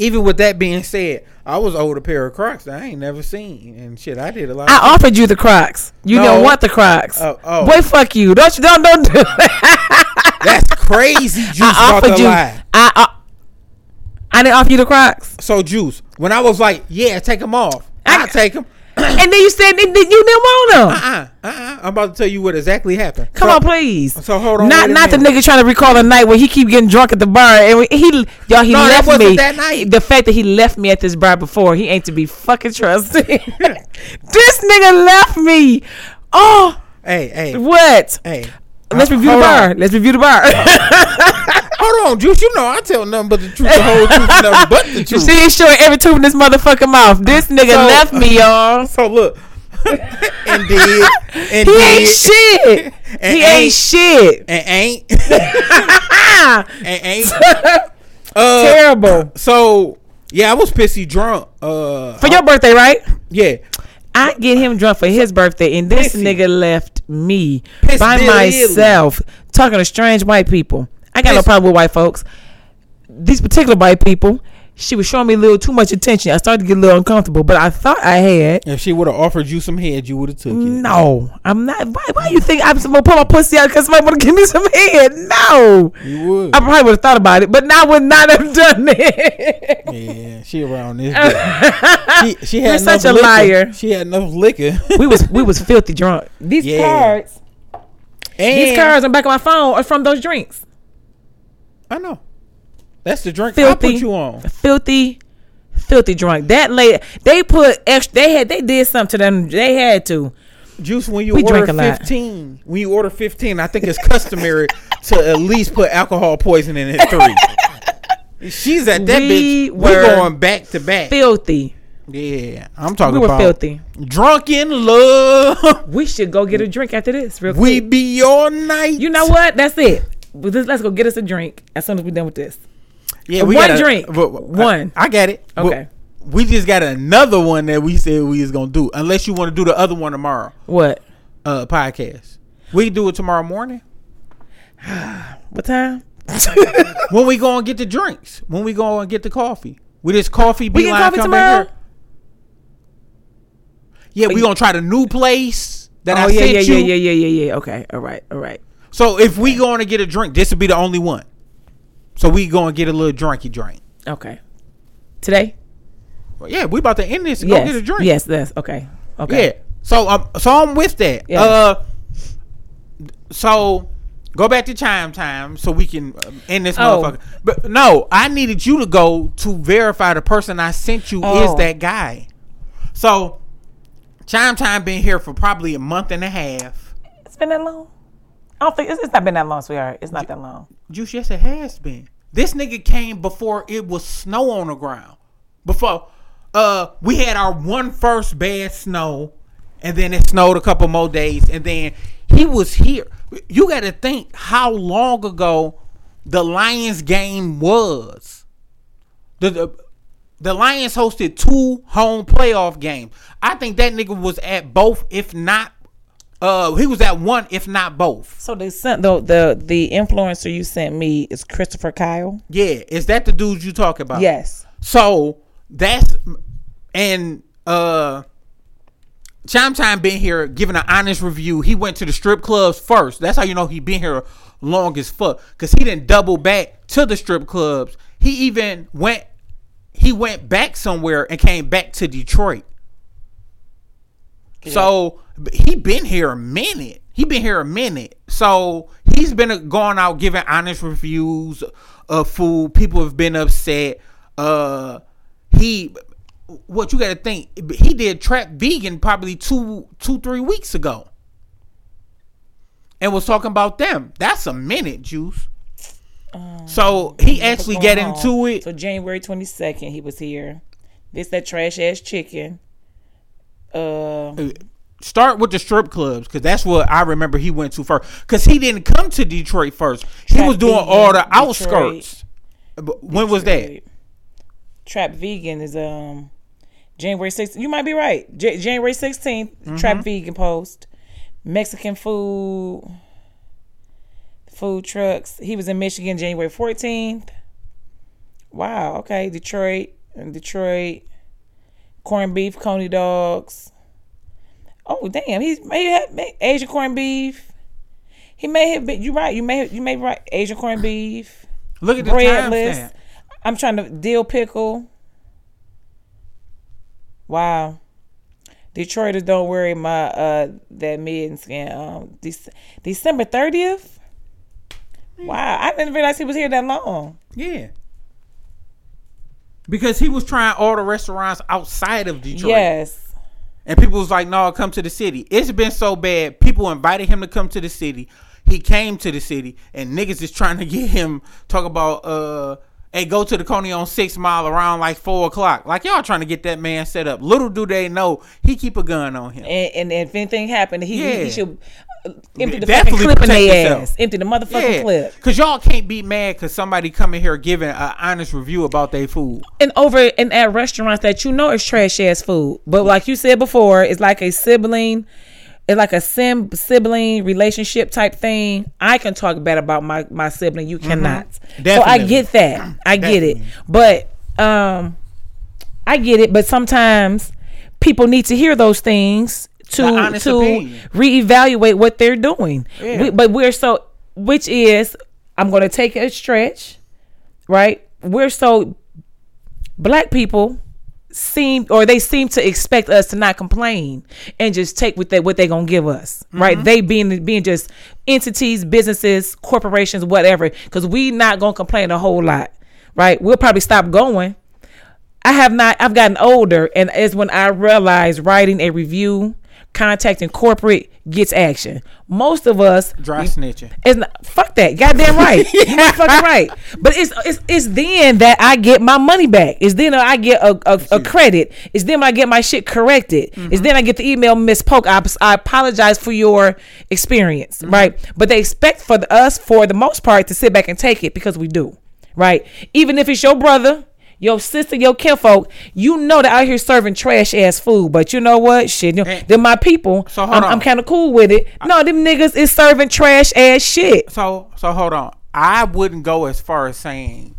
Even with that being said, I was owed a pair of Crocs that I ain't never seen, and shit, I did a lot. of I offered you the Crocs. You No. don't want the Crocs. Oh, oh. Boy, fuck you. Don't you don't don't do that. That's crazy. Juice I offered you. lie. I uh, I didn't offer you the Crocs. So Juice, when I was like, yeah, take them off, I, I- take them. and then you said that you didn't want them. Uh, uh, uh, I'm about to tell you what exactly happened. Come So- on, please. So hold on. Not not the nigga trying to recall a night where he keep getting drunk at the bar and he y'all he No, left me. that night. The fact that he left me at this bar before he ain't to be fucking trusted. this nigga left me. Oh, Hey, hey, what? hey. Let's Uh, review the bar. Let's review the bar. Hold on, Juice. You know I tell nothing but the truth, the whole truth, and nothing but the You truth. see, it's showing every tooth in this motherfucking mouth. This nigga So- left me, y'all. So look, and did, and He did, ain't shit. And he ain't- ain't shit. and ain't, and ain't. Uh, terrible. so yeah, I was pissy drunk. Uh, For your birthday, right? yeah, I get him drunk for his birthday, and this Pissy. nigga left me Piss by myself talking to strange white people. I got no problem with white folks. These particular white people, she was showing me a little too much attention. I started to get a little uncomfortable, but I thought I had. if she would have offered you some head, you would have took it. No, I'm not. Why, why you think I'm gonna pull my pussy out because somebody want to give me some head? No, You would. I probably would have thought about it, but I would not have done it. Yeah, she around this. she, she had such a liquor. liar. She had enough liquor. we was we was filthy drunk. These Yeah. cards, and these cards on the back of my phone are from those drinks. I know. That's the drink I Filthy. put you on. filthy, filthy drunk. That lady, they put extra. They had, they did something to them. They had to. Juice, when you We order drink a lot. 15, when you order 15, I think it's customary to at least put alcohol poisoning in three. She's at that We bitch. were going back to back. Filthy. yeah, I'm talking We were about filthy. drunk in love. We should go get a drink after this, real we quick. be your night. You know what? That's it. Let's go get us a drink as soon as we're done with this. Yeah, we one gotta- drink. but- but- One. I, I got it. But Okay. we just got another one that we said we was gonna do, unless you want to do the other one tomorrow. What? uh podcast. We do it tomorrow morning. What time? When we go and get the drinks. When we go and get the coffee. With this coffee We get coffee tomorrow. here. Yeah, we gonna try the new place that I oh yeah, sent yeah, you. yeah, yeah, yeah, yeah, yeah. Okay, all right, all right. So if we going to get a drink, this will be the only one. So we going to get a little drinky drink. Okay. Today? Well, yeah, we about to end this and Yes. go get a drink. Yes, that's okay. Okay. Yeah. So um, so I'm with that. Yeah. Uh, so go back to chime time so we can um, end this Oh. motherfucker. But no, I needed you to go to verify the person I sent you is Oh. that guy. So chime time been here for probably a month and a half. It's been that long. I don't think it's, it's not been that long, sweetheart. It's not that long. Juice, yes, it has been. This nigga came before it was snow on the ground. Before uh we had our one first bad snow, and then it snowed a couple more days, and then he was here. You gotta think how long ago the Lions game was. The, the the Lions hosted two home playoff games. I think that nigga was at both, if not uh he was at one, if not both. So they sent the the the influencer you sent me is Christopher Kyle. Yeah, is that the dude you talk about? Yes. So that's and uh Chime Time been here giving an honest review. He went to the strip clubs first. That's how you know he been here long as fuck. Cause he didn't double back to the strip clubs. He even went he went back somewhere and came back to Detroit. So he been here a minute. He been here a minute. So he's been going out giving honest reviews of food. People have been upset. Uh, he, what you got to think? He did trap vegan probably two, two, three weeks ago, and was talking about them. That's a minute, juice. so he actually on? into it. So January twenty second, he was here. This that trash ass chicken. Uh, start with the strip clubs because that's what I remember he went to first. Because he didn't come to Detroit first. He was doing Vegan, all the Detroit. outskirts. But when was that? Trap Vegan is um January 16th. You might be right. J- January 16th, Mm-hmm. Trap Vegan post. Mexican food food trucks. He was in Michigan January 14th. Wow, okay. Detroit and Detroit corned beef, coney dogs. Oh damn, he's may have may, Asian corned beef. He may have been. You right. You may you may be right. Asian corned beef Look at the bread time list. stamp. I'm trying to dill pickle. Wow. Detroiters don't worry my uh that mid and um Dec- December 30th. Wow, I didn't realize he was here that long. Yeah. Because he was trying all the restaurants outside of Detroit. Yes. And people was like, no, come to the city. It's been so bad. People invited him to come to the city. He came to the city. And niggas is trying to get him talk about uh hey, go to the Coney on six mile around like four o'clock. Like y'all trying to get that man set up. Little do they know he keep a gun on him. And, and if anything happened, he, he- Yeah. he should empty the Definitely fucking clip in their ass. Empty the motherfucking Yeah, clip. cause y'all can't be mad cause somebody coming here giving an honest review about their food. and over and at restaurants that you know is trash ass food. But like you said before, it's like a sibling, it's like a sim sibling relationship type thing. I can talk bad about my my sibling. You cannot. So I get that. I get it. But um, I get it. But sometimes people need to hear those things to to opinion. reevaluate what they're doing. Yeah. We, but we're so, which is, I'm going to take a stretch, right? We're so black people seem or they seem to expect us to not complain and just take what they what they gonna give us mm-hmm. right they being being just entities businesses corporations whatever because we not gonna complain a whole lot right we'll probably stop going i have not i've gotten older and it's when i realized writing a review contacting corporate gets action most of us Dry snitching. it's not fuck that. Goddamn right. You motherfucking right. But it's it's it's then that I get my money back. It's then I get a, a, a credit. It's then I get my shit corrected. It's mm-hmm. then I get the email, Miss Poke. I, I apologize for your experience, mm-hmm. right? But they expect for the, us, for the most part, to sit back and take it because we do, right? Even if it's your brother, your sister, your kinfolk, you know that out here serving trash ass food. But you know what? Shit, you know, they're my people. So hold I'm, on. I'm kind of cool with it. No, them niggas is serving trash ass shit. So so hold on. I wouldn't go as far as saying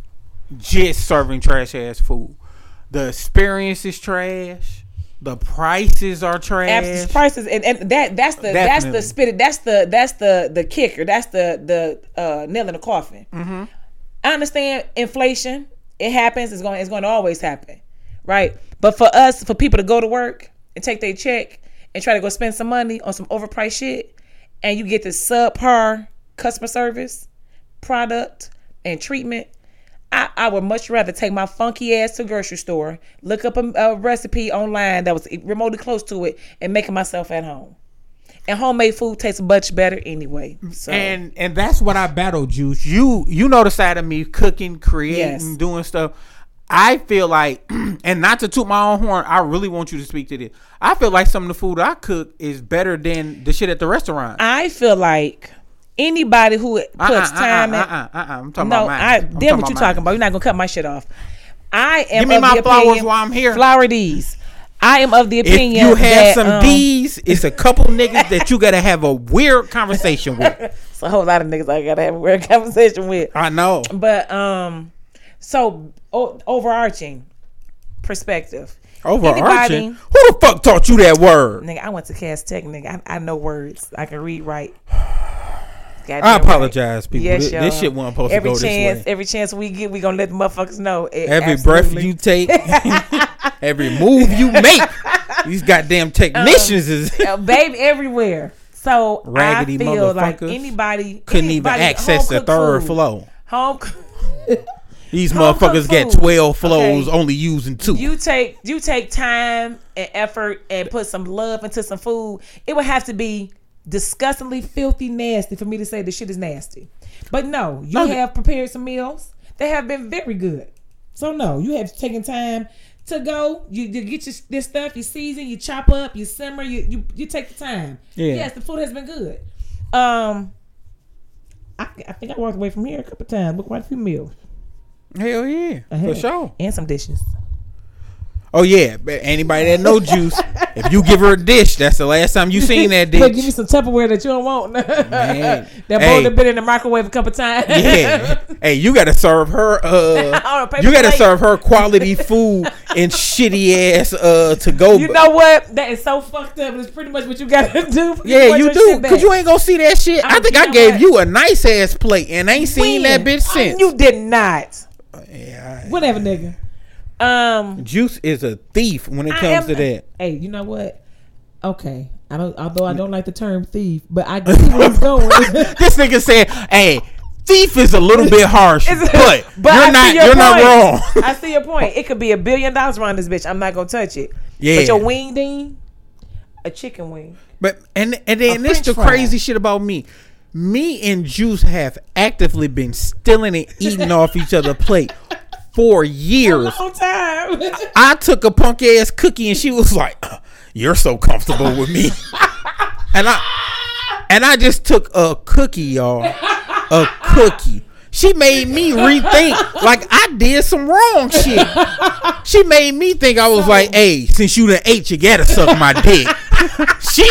just serving trash ass food. The experience is trash. The prices are trash. Abs- prices and, and that that's the that's the spit that's the that's the the kicker that's the the uh nail in the coffin Mm-hmm. i understand inflation it happens it's going it's going to always happen right but for us for people to go to work and take their check and try to go spend some money on some overpriced shit and you get this subpar customer service product and treatment I, I would much rather take my funky ass to grocery store, look up a, a recipe online that was remotely close to it, and make it myself at home. And homemade food tastes much better anyway. So and and that's what I battle juice. You you know the side of me cooking, creating, Yes. doing stuff. I feel like, and not to toot my own horn, I really want you to speak to this. I feel like some of the food I cook is better than the shit at the restaurant. I feel like anybody who uh-uh, puts Uh-uh, time uh-uh, in, uh-uh, uh-uh. I'm talking no, about mine. I I'm damn what you talking about. You're not gonna cut my shit off. I am. Give me my flowers opinion- while I'm here. Flower these. I am of the opinion. If you have that, some um, D's, it's a couple niggas that you gotta have a weird conversation with. It's a whole lot of niggas I gotta have a weird conversation with. I know. But um, so o- overarching perspective. Overarching. Anybody- Who the fuck taught you that word? Nigga, I went to Cass Tech, nigga. I, I know words. I can read, right. Goddamn I right. apologize, people. Yes, this, this shit wasn't supposed every to go chance, this way. Every chance we get, we gonna let the motherfuckers know. Eh, Every breath you take, every move you make, these goddamn technicians is Uh, baby everywhere. So Raggedy I feel like anybody couldn't even access the third food. floor. Home. These Home-cooked motherfuckers get twelve flows, Okay. only using two. you take you take time and effort and put some love into some food, it would have to be disgustingly filthy nasty for me to say the shit is nasty. But no, you No, have prepared some meals. They have been very good. So no, you have taken time to go. You, you get your this stuff, you season, you chop up, you simmer, you you, you take the time. Yeah. Yes, the food has been good. Um I, I think I walked away from here a couple times with quite a few meals. Hell yeah, for sure. And some dishes. Oh yeah, but anybody that know juice, if you give her a dish, that's the last time you seen that But give me some Tupperware that you don't want. Man. that bowl Hey. that been in the microwave a couple times. Yeah, hey, you gotta serve her. Uh, you gotta plate. serve her quality food and shitty ass uh to go. you know what? That is so fucked up. It's pretty much what you gotta do. Yeah, you do, cause you ain't gonna see that shit. I I'm- think I gave what? you a nice ass plate and ain't seen that bitch since. You did not. Yeah, I- Whatever, nigga. Um, Juice is a thief when it I comes am- to that. Hey, you know what? Okay, I don't. Although I don't like the term thief, but I see where he's going. This nigga said, "Hey, thief is a little bit harsh, but, but you're I see not your you're not point. wrong." I see your point. It could be a billion dollars around this bitch. I'm not gonna touch it. Yeah. But your wing ding, a chicken wing. But and and then this the fry. crazy shit about me. Me and Juice have actively been stealing and eating off each other plate for years. Long time. I took a punk ass cookie and she was like, "Uh, "You're so comfortable with me," and I and I just took a cookie, y'all, a cookie. She made me rethink, like I did some wrong shit. She made me think I was like, "Hey, since you done ate, you gotta suck my dick." She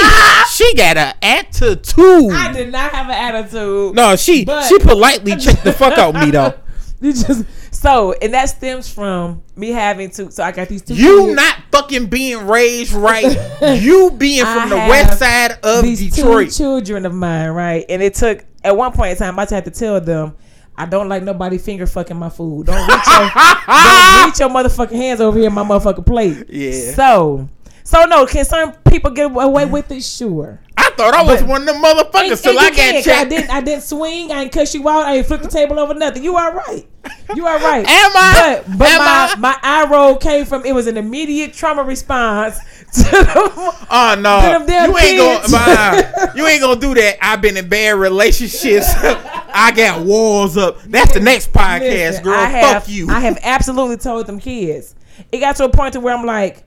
she got an attitude. I did not have an attitude. No, she she politely checked the fuck out me though. You just so, and that stems from me having to. So I got these two. You kids. not fucking being raised right. You being from the west side of these Detroit. two children of mine, right? And it took at one point in time I had to tell them. I don't like nobody finger fucking my food. Don't reach your, don't reach your motherfucking hands over here in my motherfucking plate. Yeah. So, so no, can certain people get away with it? Sure. I thought I was But- one of them motherfuckers And- till and I you can, got 'cause I didn't. I didn't swing. I didn't cuss you out. I didn't flip the table over. Nothing. You are right. You are right. Am I? But, but Am my I? my eye roll came from. It was an immediate trauma response to the. Oh no, them you ain't kids. gonna, nah, you ain't gonna do that. I've been in bad relationships. I got walls up. That's the next podcast, Listen, girl. I have, Fuck you. I have absolutely told them kids. It got to a point to where I'm like,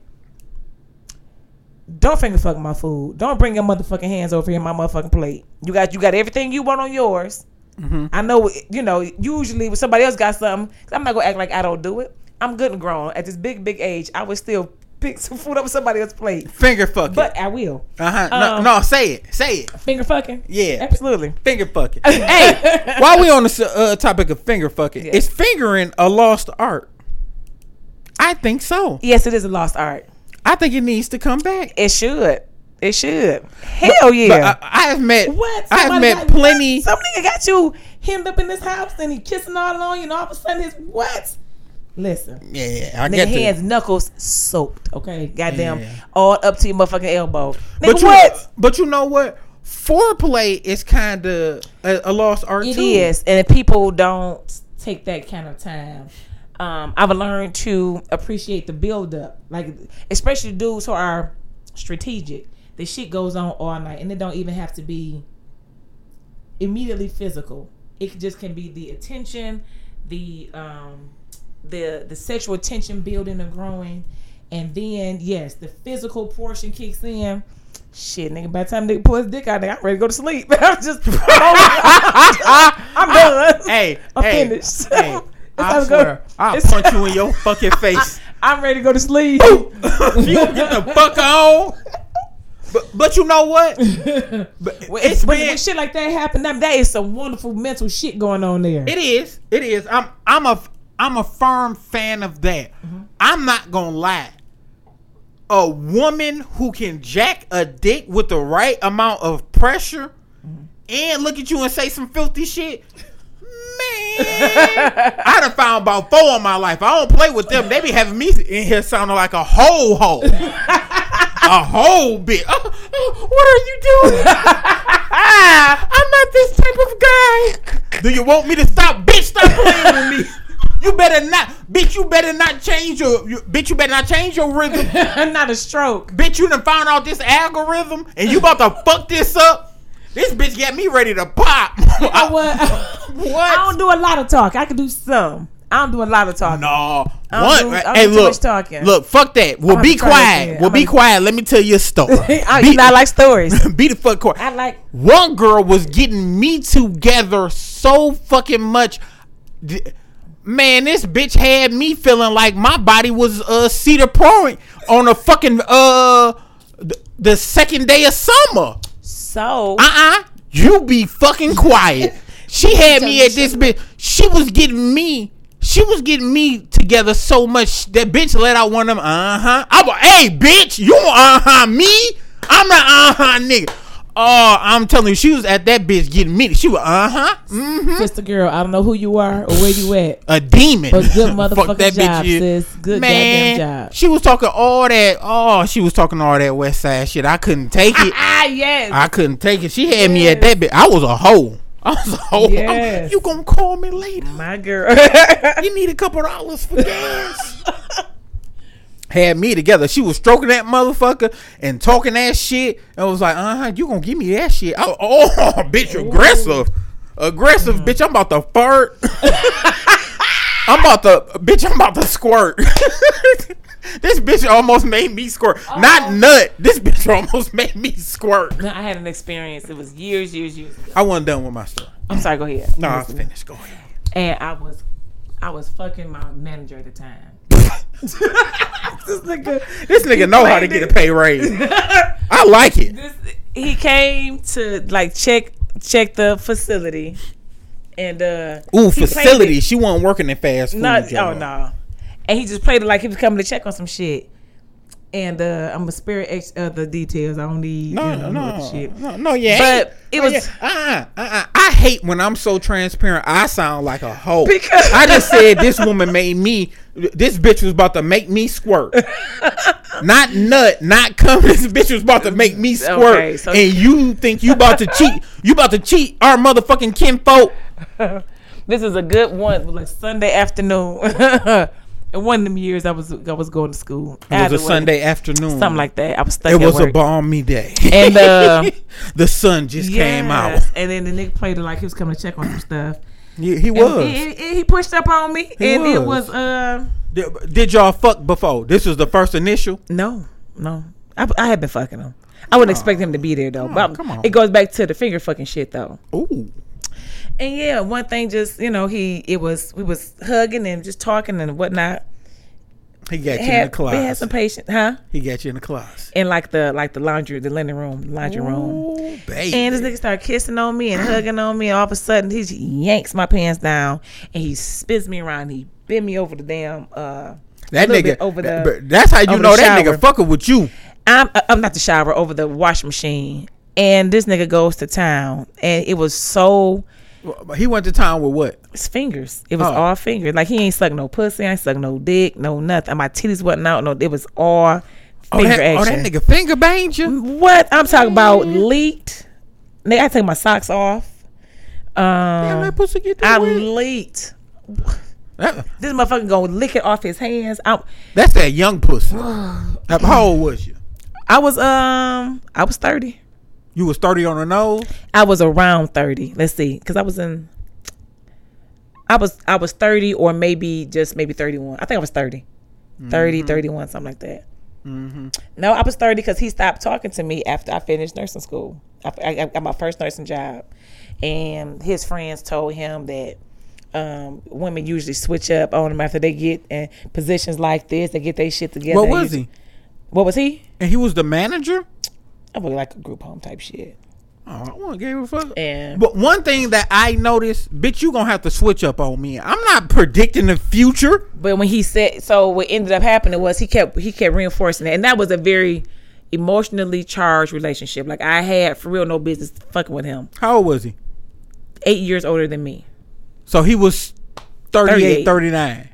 don't finger fuck my food. Don't bring your motherfucking hands over here my motherfucking plate. You got you got everything you want on yours. Mm-hmm. I know, you know. Usually, when somebody else got something, 'cause I'm not gonna act like I don't do it. I'm good and grown. At this big, big age, I would still pick some food up somebody else's plate. Finger fucking. But I will. uh huh. No, um, no, say it. Say it. Finger fucking? Yeah. Absolutely. Finger fucking. hey, while we on the uh, topic of finger fucking, Yeah. is fingering a lost art? I think so. Yes, it is a lost art. I think it needs to come back. It should. It should. Hell yeah. But I, I have met. what? I have met got- plenty. What? Some nigga got you hemmed up in this house and he kissing all on you, and all of a sudden his what? Listen. Yeah, I Nigga get hands, knuckles soaked. Okay, goddamn, Yeah. all up to your motherfucking elbow. Nigga, But you, what? but you know what? Foreplay is kind of a, a lost art It too. is, and if people don't take that kind of time, um, I've learned to appreciate the build up. Like especially dudes who are strategic. The shit goes on all night, and it don't even have to be immediately physical. It just can be the attention, the um, the the sexual tension building and growing, and then yes, the physical portion kicks in. Shit, nigga. By the time nigga pull his dick out, nigga, I'm ready to go to sleep. I'm just, I'm done. Hey, I'm hey, finished. Hey, I swear, go. I'll It's- punch you in your fucking face. I'm ready to go to sleep. you get the fuck on. But but you know what? But When, it's when, when shit like that happen, that, that is some wonderful mental shit going on there. it is. It is. I'm I'm a I'm a firm fan of that. Mm-hmm. I'm not gonna lie. A woman who can jack a dick with the right amount of pressure Mm-hmm. and look at you and say some filthy shit. Man, I done found about four in my life. I don't play with them. They be having me in here sounding like a whole hoe. a whole bit. Oh, oh, uh, uh, what are you doing? I'm not this type of guy. Do you want me to stop? Bitch, stop playing with me. You better not, bitch. You better not change your, you, bitch. You better not change your rhythm, Not a stroke. bitch. You done found out this algorithm, and you about to fuck this up. This bitch got me ready to pop. I, what? What? I don't do a lot of talk. I can do some. I don't do a lot of talking. No. I don't One, do- hey, look, talking. look, fuck that. We'll be quiet. We'll I'm be a- quiet. Let me tell you a story. I, Be- you I like stories. be the fuck quiet. I like. One girl was getting me together so fucking much. Man, this bitch had me feeling like my body was uh Cedar Point on a fucking uh th- the second day of summer. So Uh-uh. You be fucking quiet. She had me at this bitch. She was getting me. She was getting me together so much that bitch let out one of them. Uh huh. I was, hey bitch, you uh huh me? I'm not uh huh nigga. Oh, I'm telling you, she was at that bitch getting me. She was uh huh. Mm-hmm. sister girl, I don't know who you are or where you at. A demon. But good Fuck motherfucking job, is. sis. Good Man, goddamn job. She was talking all that. Oh, she was talking all that West Side shit. I couldn't take it. Ah yes. I couldn't take it. She had me at that bitch. I was a hoe. I was a hoe. Yes. You gonna call me later? My girl. You need a couple dollars for gas. Had me together. She was stroking that motherfucker and talking that shit. And was like, uh huh, you gonna give me that shit? I, oh, bitch, aggressive, aggressive, Mm. bitch. I'm about to fart. I'm about to, bitch. I'm about to squirt. this bitch almost made me squirt. Oh. Not nut. This bitch almost made me squirt. No, I had an experience. It was years, years, years ago. I wasn't done with my story. I'm sorry. Go ahead. No, I was finished. Go ahead. And I was, I was fucking my manager at the time. this nigga, This nigga know how to get a pay raise. I like it. this, he came to like check check the facility, and uh, Ooh, facility. She wasn't working in fast food. Oh no, and he just played it like he was coming to check on some shit. And uh, I'm a spirit ex- uh, the details. I don't need No, you know, no, no, shit. no, no, yeah. But it was- uh, uh, uh, I hate when I'm so transparent. I sound like a hoe. Because- I just said this woman made me. This bitch was about to make me squirt. not nut, not come. This bitch was about to make me squirt. Okay, so- and you think you about to cheat? You about to cheat our motherfucking kinfolk? This is a good one, like Sunday afternoon. In one of them years, I was I was going to school. It was a way, Sunday afternoon. something like that. I was stuck. It was a balmy day. And, uh, the sun just came out. And then the nigga played it like he was coming to check on some stuff. He, he And was. He, he- he pushed up on me, He and it was. was uh Did, did y'all fuck before? This was the first initial. no, no. I, I had been fucking him. I wouldn't expect him to be there though. but come on. it goes back to the finger fucking shit though. Ooh. And yeah, one thing just you know he it was we was hugging and just talking and whatnot, He got you in the had, we had some patience, huh? he got you in the closet. In like the like the laundry, the linen room, laundry room. Ooh, baby. And this nigga started kissing on me and hugging on me. And all of a sudden, he yanks my pants down and he spins me around. He bent me over the damn. uh that nigga. over the- that- but that's how you know that shower. nigga fucking with you. I'm uh, I'm not the shower over the wash machine. And this nigga goes to town, and it was so He went to town with what? his fingers. It was Oh. all fingers. Like he ain't suck no pussy, I ain't suck no dick, no nothing. My titties wasn't out. No, it was all Oh finger that, oh, that nigga finger banged you. What I'm talking about leaked. Nigga, I take my socks off. Damn, Um, that pussy get I that wet. leaked. That- This motherfucker gonna lick it off his hands. I, That's that young pussy. Uh, How old was you? I was um I was thirty. You was thirty on the nose. I was around thirty. Let's see, because I was in. I was I was thirty or maybe just maybe thirty one. I think I was 30. 30, 31, something like that. No, I was thirty because he stopped talking to me after I finished nursing school. I, I I got my first nursing job, and his friends told him that um, women usually switch up on him after they get in positions like this. They get their shit together. What was usually- he? What was he? And he was the manager. I was like a group home type shit. Oh, I want to give a fuck. And But one thing that I noticed, bitch, you gonna have to switch up on me. I'm not predicting the future. But when he said so, what ended up happening was he kept he kept reinforcing it, and that was a very emotionally charged relationship. Like I had for real no business fucking with him. How old was he? Eight years older than me, So he was 38, 38. 39.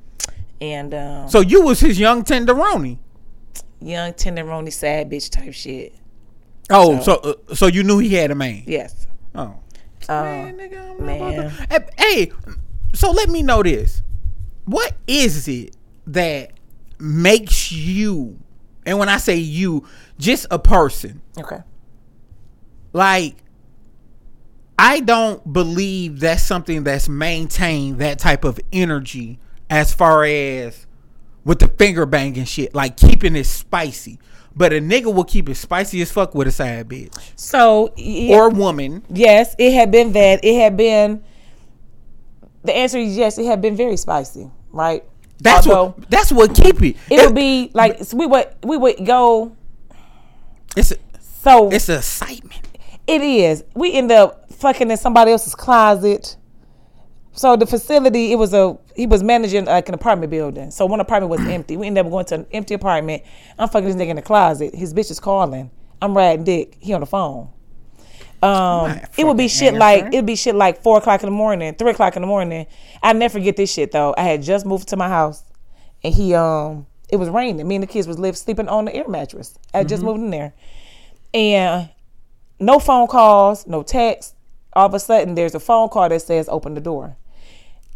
and um, So you was his young tenderoni. young tenderoni sad bitch type shit. Oh, so uh, so you knew he had a man. Yes. Oh. Uh, man, nigga, I'm man. Hey, hey, so let me know this. What is it that makes you, and when I say you, just a person, okay. like, I don't believe that's something that's maintained that type of energy as far as with the finger banging shit, like keeping it spicy. But a nigga will keep it spicy as fuck with a side bitch So y- or woman. yes, it had been that. It had been. The answer is yes. It had been very spicy, right? That's Although what. That's what keep it. it would be like we would we would go. It's a, So it's an excitement. It is. We end up fucking in somebody else's closet. So the facility, it was a he was managing like an apartment building. So one apartment was empty. We ended up going to an empty apartment. I'm fucking this nigga in the closet. His bitch is calling. I'm riding dick. He on the phone. Um, it would be shit like it'd be shit like four o'clock in the morning, three o'clock in the morning. I never forget this shit though. I had just moved to my house, and he um, it was raining. Me and the kids was live sleeping on the air mattress. I had just moved in there, and no phone calls, no text. All of a sudden, there's a phone call that says, "Open the door."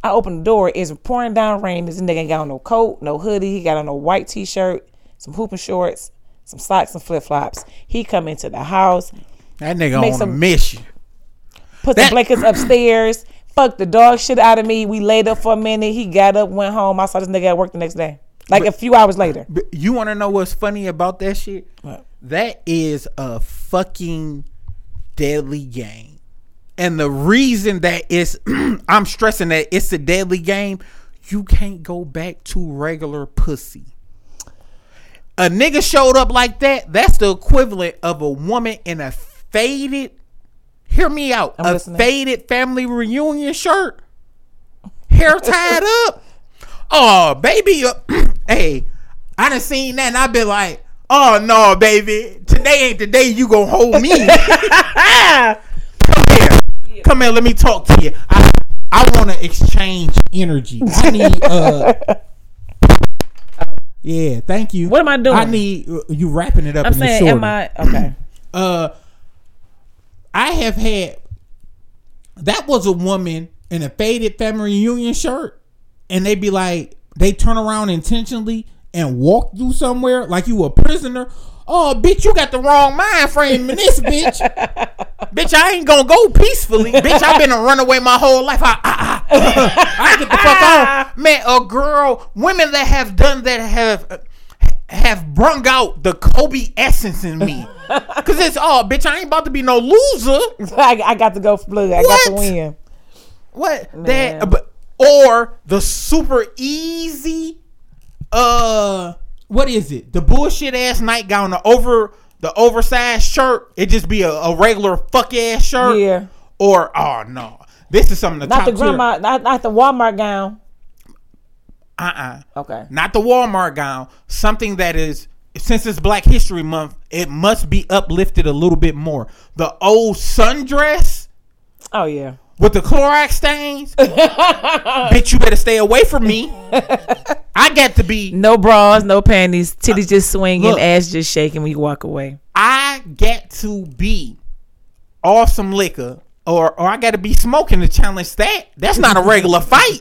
I open the door. It's pouring down rain. This nigga ain't got on no coat, no hoodie. He got on a white t-shirt, some hooping shorts, some socks and flip flops. He come into the house, That nigga Make on some- a mission. put That- the blankets upstairs, Fuck the dog shit out of me. We laid up for a minute. He got up, went home. I saw this nigga at work the next day, like a few hours later. But you want to know what's funny about that shit? What? That is a fucking deadly game. And the reason that it's, I'm stressing that it's a deadly game, you can't go back to regular pussy. A nigga showed up like that, that's the equivalent of a woman in a faded, hear me out, I'm a listening. faded family reunion shirt, hair tied up. Oh, baby, uh, hey, I done seen that and I been like, oh no, baby, today ain't the day you gonna hold me. Come here, let me talk to you. I, I want to exchange energy. I need, uh, yeah, thank you. What am I doing? I need uh, you wrapping it up I'm in the saying, am I okay? uh I have had that was a woman in a faded family reunion shirt and they be like they turn around intentionally and walk you somewhere like you a prisoner. Oh, bitch, you got the wrong mind frame in this, bitch. bitch, I ain't gonna go peacefully. bitch, I've been a runaway my whole life. I, I, I, I get the fuck on. Man, a girl, women that have done that have have brung out the Kobe essence in me. Cause it's all, bitch, I ain't about to be no loser. I, I got to go for blue. I got to win. What Man. that? But or the super easy uh, what is it? The bullshit ass nightgown, the over the oversized shirt. It just be a, a regular fuck ass shirt. Yeah. Or oh no, this is something the Not the grandma, not, not the Walmart gown. Uh uh Okay. Not the Walmart gown. Something that is since it's Black History Month, it must be uplifted a little bit more. The old sundress Oh yeah. With the Clorox stains. Bitch, you better stay away from me. I got to be No bras, no panties, titties just swinging, Look. ass just shaking when you walk away. I get to be awesome liquor or or I got to be smoking to challenge that. That's not a regular fight.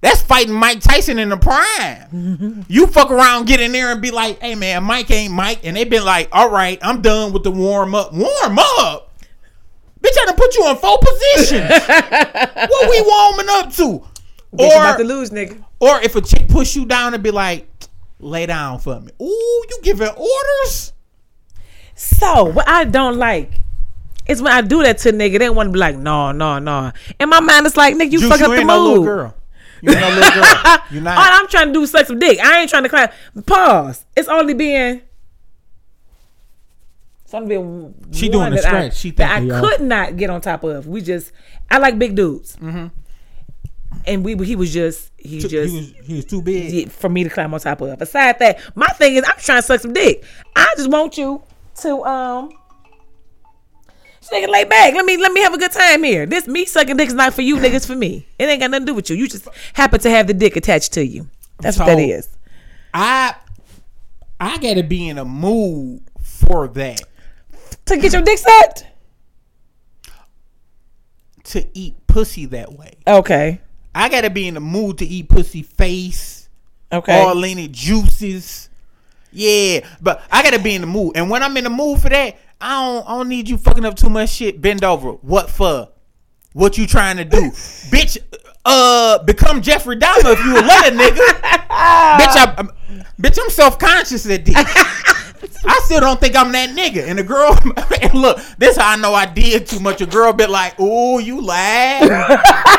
That's fighting Mike Tyson in the prime. You fuck around, get in there and be like, "Hey man, Mike ain't Mike," and they been like, "All right, I'm done with the warm up. Warm up, bitch! I done put you in four positions. what we warming up to?" Bitch, you about to Or lose, nigga. or if a chick push you down and be like, "Lay down for me." Ooh, you giving orders? So what I don't like is when I do that to a nigga, they want to be like, no, no, no. And my mind, is like, nigga, you Juice, fuck you up the no little mood. girl. You ain't no little girl. You All not. I'm trying to do is suck some dick. I ain't trying to climb. Pause. It's only being. Only been She doing the that I- stretch. She that I y'all. could not get on top of. We just, I like big dudes, Mm-hmm. and we he was just he He just was, he was too big. for me to climb on top of. Aside that, my thing is I'm trying to suck some dick. I just want you to um. Nigga, lay back. Let me let me have a good time here. This me sucking dick is not for you, niggas. For me, it ain't got nothing to do with you. You just happen to have the dick attached to you. That's what that is. I I gotta be in a mood for that To get your dick sucked. to eat pussy that way. Okay. I gotta be in the mood to eat pussy face, Okay. all in it juices. Yeah, but I gotta be in the mood, and when I'm in the mood for that, I don't I don't need you fucking up too much shit. Bend over. What for? What you trying to do, bitch? Uh, become Jeffrey Dahmer if you a let a nigga. bitch, I, I'm, bitch, I'm self conscious at this. I still don't think I'm that nigga. And the girl, and look, this how I know I did too much. A girl bit like, "Ooh, you lied."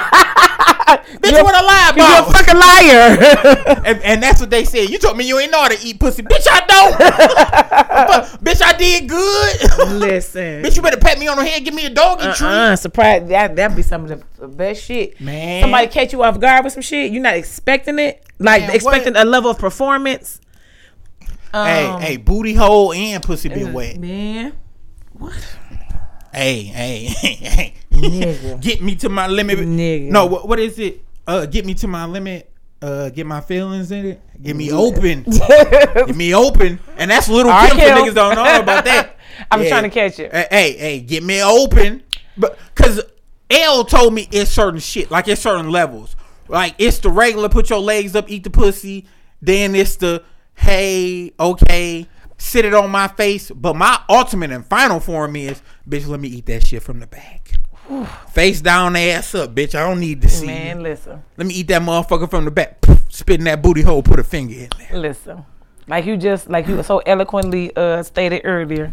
bitch, what I lie You're a fucking liar. And, and that's what they said. You told me you ain't know how to eat pussy. Bitch, I don't. But, bitch, I did good. Listen. bitch, you better pat me on the head, give me a doggy treat. Uh, surprise! That that'd be some of the, the best shit. Man. somebody catch you off guard with some shit. You're not expecting it, like Man, expecting what? a level of performance. Hey, Um, hey, booty hole and pussy been wet. man. Hey, hey, hey, hey. Nigga. get me to my limit. Nigga. No, what, what is it? Uh, get me to my limit. Uh, get my feelings in it. Get me open. get me open. And that's little Kim for niggas don't know about that. I'm trying to catch it. Hey, hey, hey, get me open. But cause L told me it's certain shit, like it's certain levels. Like it's the regular put your legs up, eat the pussy. Then it's the hey, okay, sit it on my face. But my ultimate and final form is, bitch, let me eat that shit from the back. Face down, ass up, bitch. I don't need to see. Man, you. listen, Let me eat that motherfucker from the back. Poof, spit that booty hole, put a finger in there. listen. Like you just like you so eloquently uh stated earlier,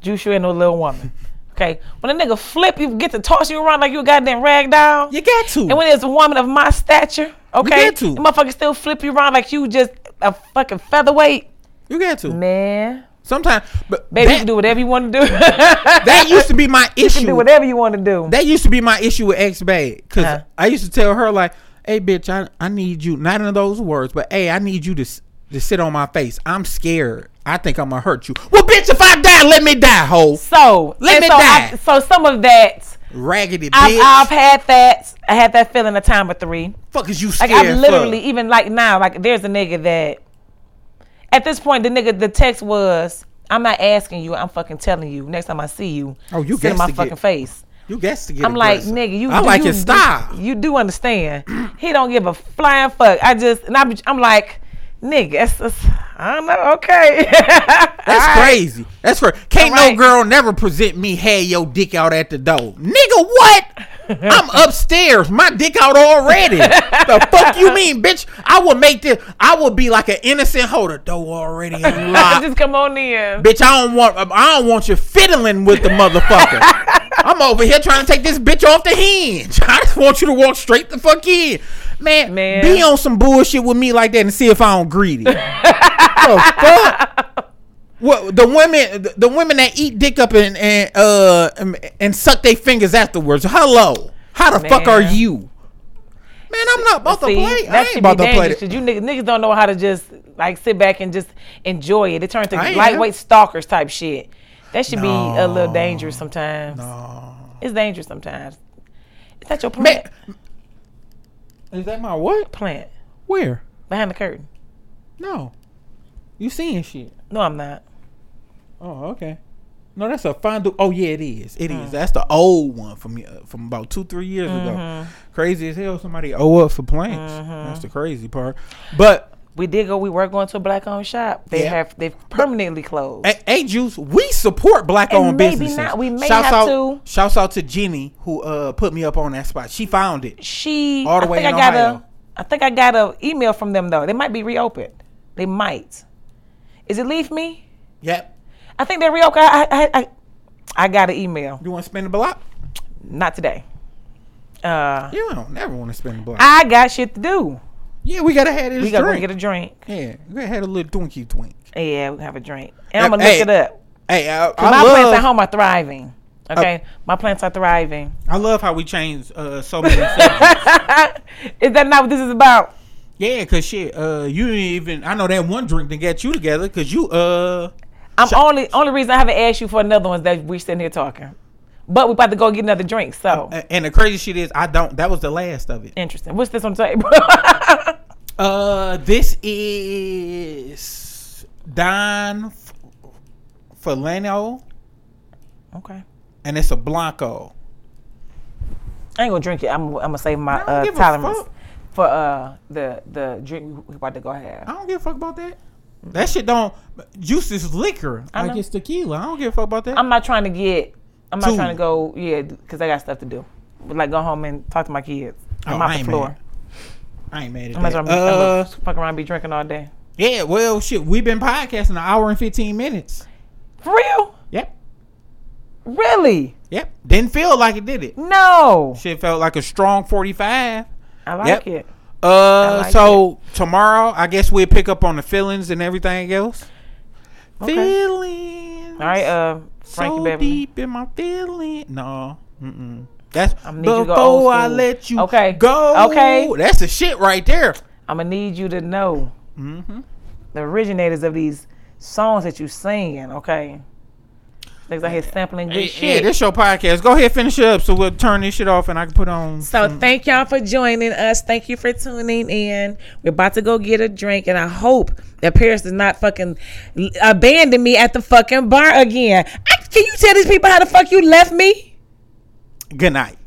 Juice, you ain't no little woman. Okay, when a nigga flip, you get to toss you around like you a goddamn rag doll. You got to. And when there's a woman of my stature, okay, you get to. the motherfucker still flip you around like you just a fucking featherweight. you got to. Man, Sometimes, but baby, you can do whatever you want to do. that used to be my issue. you can do whatever you want to do. That used to be my issue with ex bag because Uh-huh. I used to tell her like, "Hey, bitch, I, I need you." Not in those words, but hey, I need you to to sit on my face. I'm scared. I think I'm gonna hurt you. Well, bitch, if I die, let me die, hoe. so Let me so die. I, so some of that, Raggedy bitch. I've, I've had that. I had that feeling a time or three. Fuck is you Like? I've literally, even like now, like there's a nigga that at this point the nigga the text was, I'm not asking you, I'm fucking telling you. Next time I see you, Oh, you get in my to get- fucking face. You guess to get. I'm like, nigga, you. I do- like you his style. You do understand? he don't give a flying fuck. I just, and I'm, I'm like, nigga, that's, that's, I don't know. Okay, That's crazy. That's for can't Alright. no girl never present me had your dick out at the door. Nigga, what? I'm upstairs. My dick out already. the fuck you mean, bitch? I will make this. I will be like an innocent holder. Door already unlocked. just come on in. bitch, I don't want. I don't want you fiddling with the motherfucker. I'm over here trying to take this bitch off the hinge. I just want you to walk straight the fuck in. Man, Man. be on some bullshit with me like that and see if I don't greedy. the fuck? What the women the, women that eat dick up and and uh and, suck their fingers afterwards. Hello. How the fuck are you? Man, I'm not about See, to play. I ain't about to play because you niggas, niggas don't know how to just like sit back and just enjoy it. It turns to lightweight stalkers type shit. That should be a little dangerous sometimes. No. It's dangerous sometimes. Is that your Man, plant? Is that my what? Plant Where? behind the curtain. No. You seeing shit. No, I'm not. Oh, okay. No, that's a fondue. Oh yeah, it is. It Mm. is. That's the old one from uh, from about two, three years Mm-hmm. ago. Crazy as hell. Somebody owe up for plants. That's the crazy part. But We did go. We were going to a black owned shop. They Yeah. have they've permanently closed. hey, hey, Juice, we support black And owned maybe businesses. not. We may shouts have out, to. Shouts out to Jenny who uh put me up on that spot. She found it. she All the I way think in I got Ohio. a I think I got a email from them though. They might be reopened. They might. Is it leave me? Yep. I think they're reopened. I I I, I got an email. You want to spend the block? Not today. Uh You don't never want to spend the block. I got shit to do. Yeah, we gotta have this We gotta drink. get a drink. yeah, we gotta have a little twinkie twink. Yeah, we have a drink. And I'm gonna Hey, look it up. Hey, I, my plants at home are thriving. Okay, my plants are thriving. I love how we change uh, so many. Is that not what this is about? Yeah, cause shit, uh, you didn't even. I know that one drink to get you together, cause you, uh, I'm only only reason I haven't asked you for another one is that we're sitting here talking. But we about to go get another drink. So and the crazy shit is, I don't. That was the last of it. interesting. What's this on the table? Uh, this is Don F- Fulano, okay. and it's a blanco. I ain't gonna drink it. I'm, I'm gonna save my uh, tolerance for uh the the drink we about to go have. I don't give a fuck about that. That shit don't. Juice is liquor, I like know. it's tequila. I don't give a fuck about that. I'm not trying to get. I'm not Two. trying to go. Yeah, because I got stuff to do. But Like go home and talk to my kids. I'm Oh, off I the ain't floor. mad. I ain't mad at I'm not that. trying to Uh, fuck around and be drinking all day. yeah. Well, shit. We've been podcasting an hour and fifteen minutes. For real? Yep. Really? Yep. Didn't feel like it did it. No. Shit felt like a strong 45. I like Yep. it. Uh, like so tomorrow, I guess we'll pick up on the feelings and everything else. Okay. Feelings. All right, uh, Frankie so Beverly. deep in my feeling. No. Mm-mm. That's need before go I let you Okay. go. Okay. That's the shit right there. I'm gonna need you to know Mm-hmm. the originators of these songs that you singing. Okay. Niggas out here sampling good Hey, shit. yeah, this your podcast. Go ahead, finish it up so we'll turn this shit off and I can put on. So some- thank y'all for joining us. Thank you for tuning in. We're about to go get a drink, and I hope that Paris does not fucking abandon me at the fucking bar again. I, can you tell these people how the fuck you left me? good night.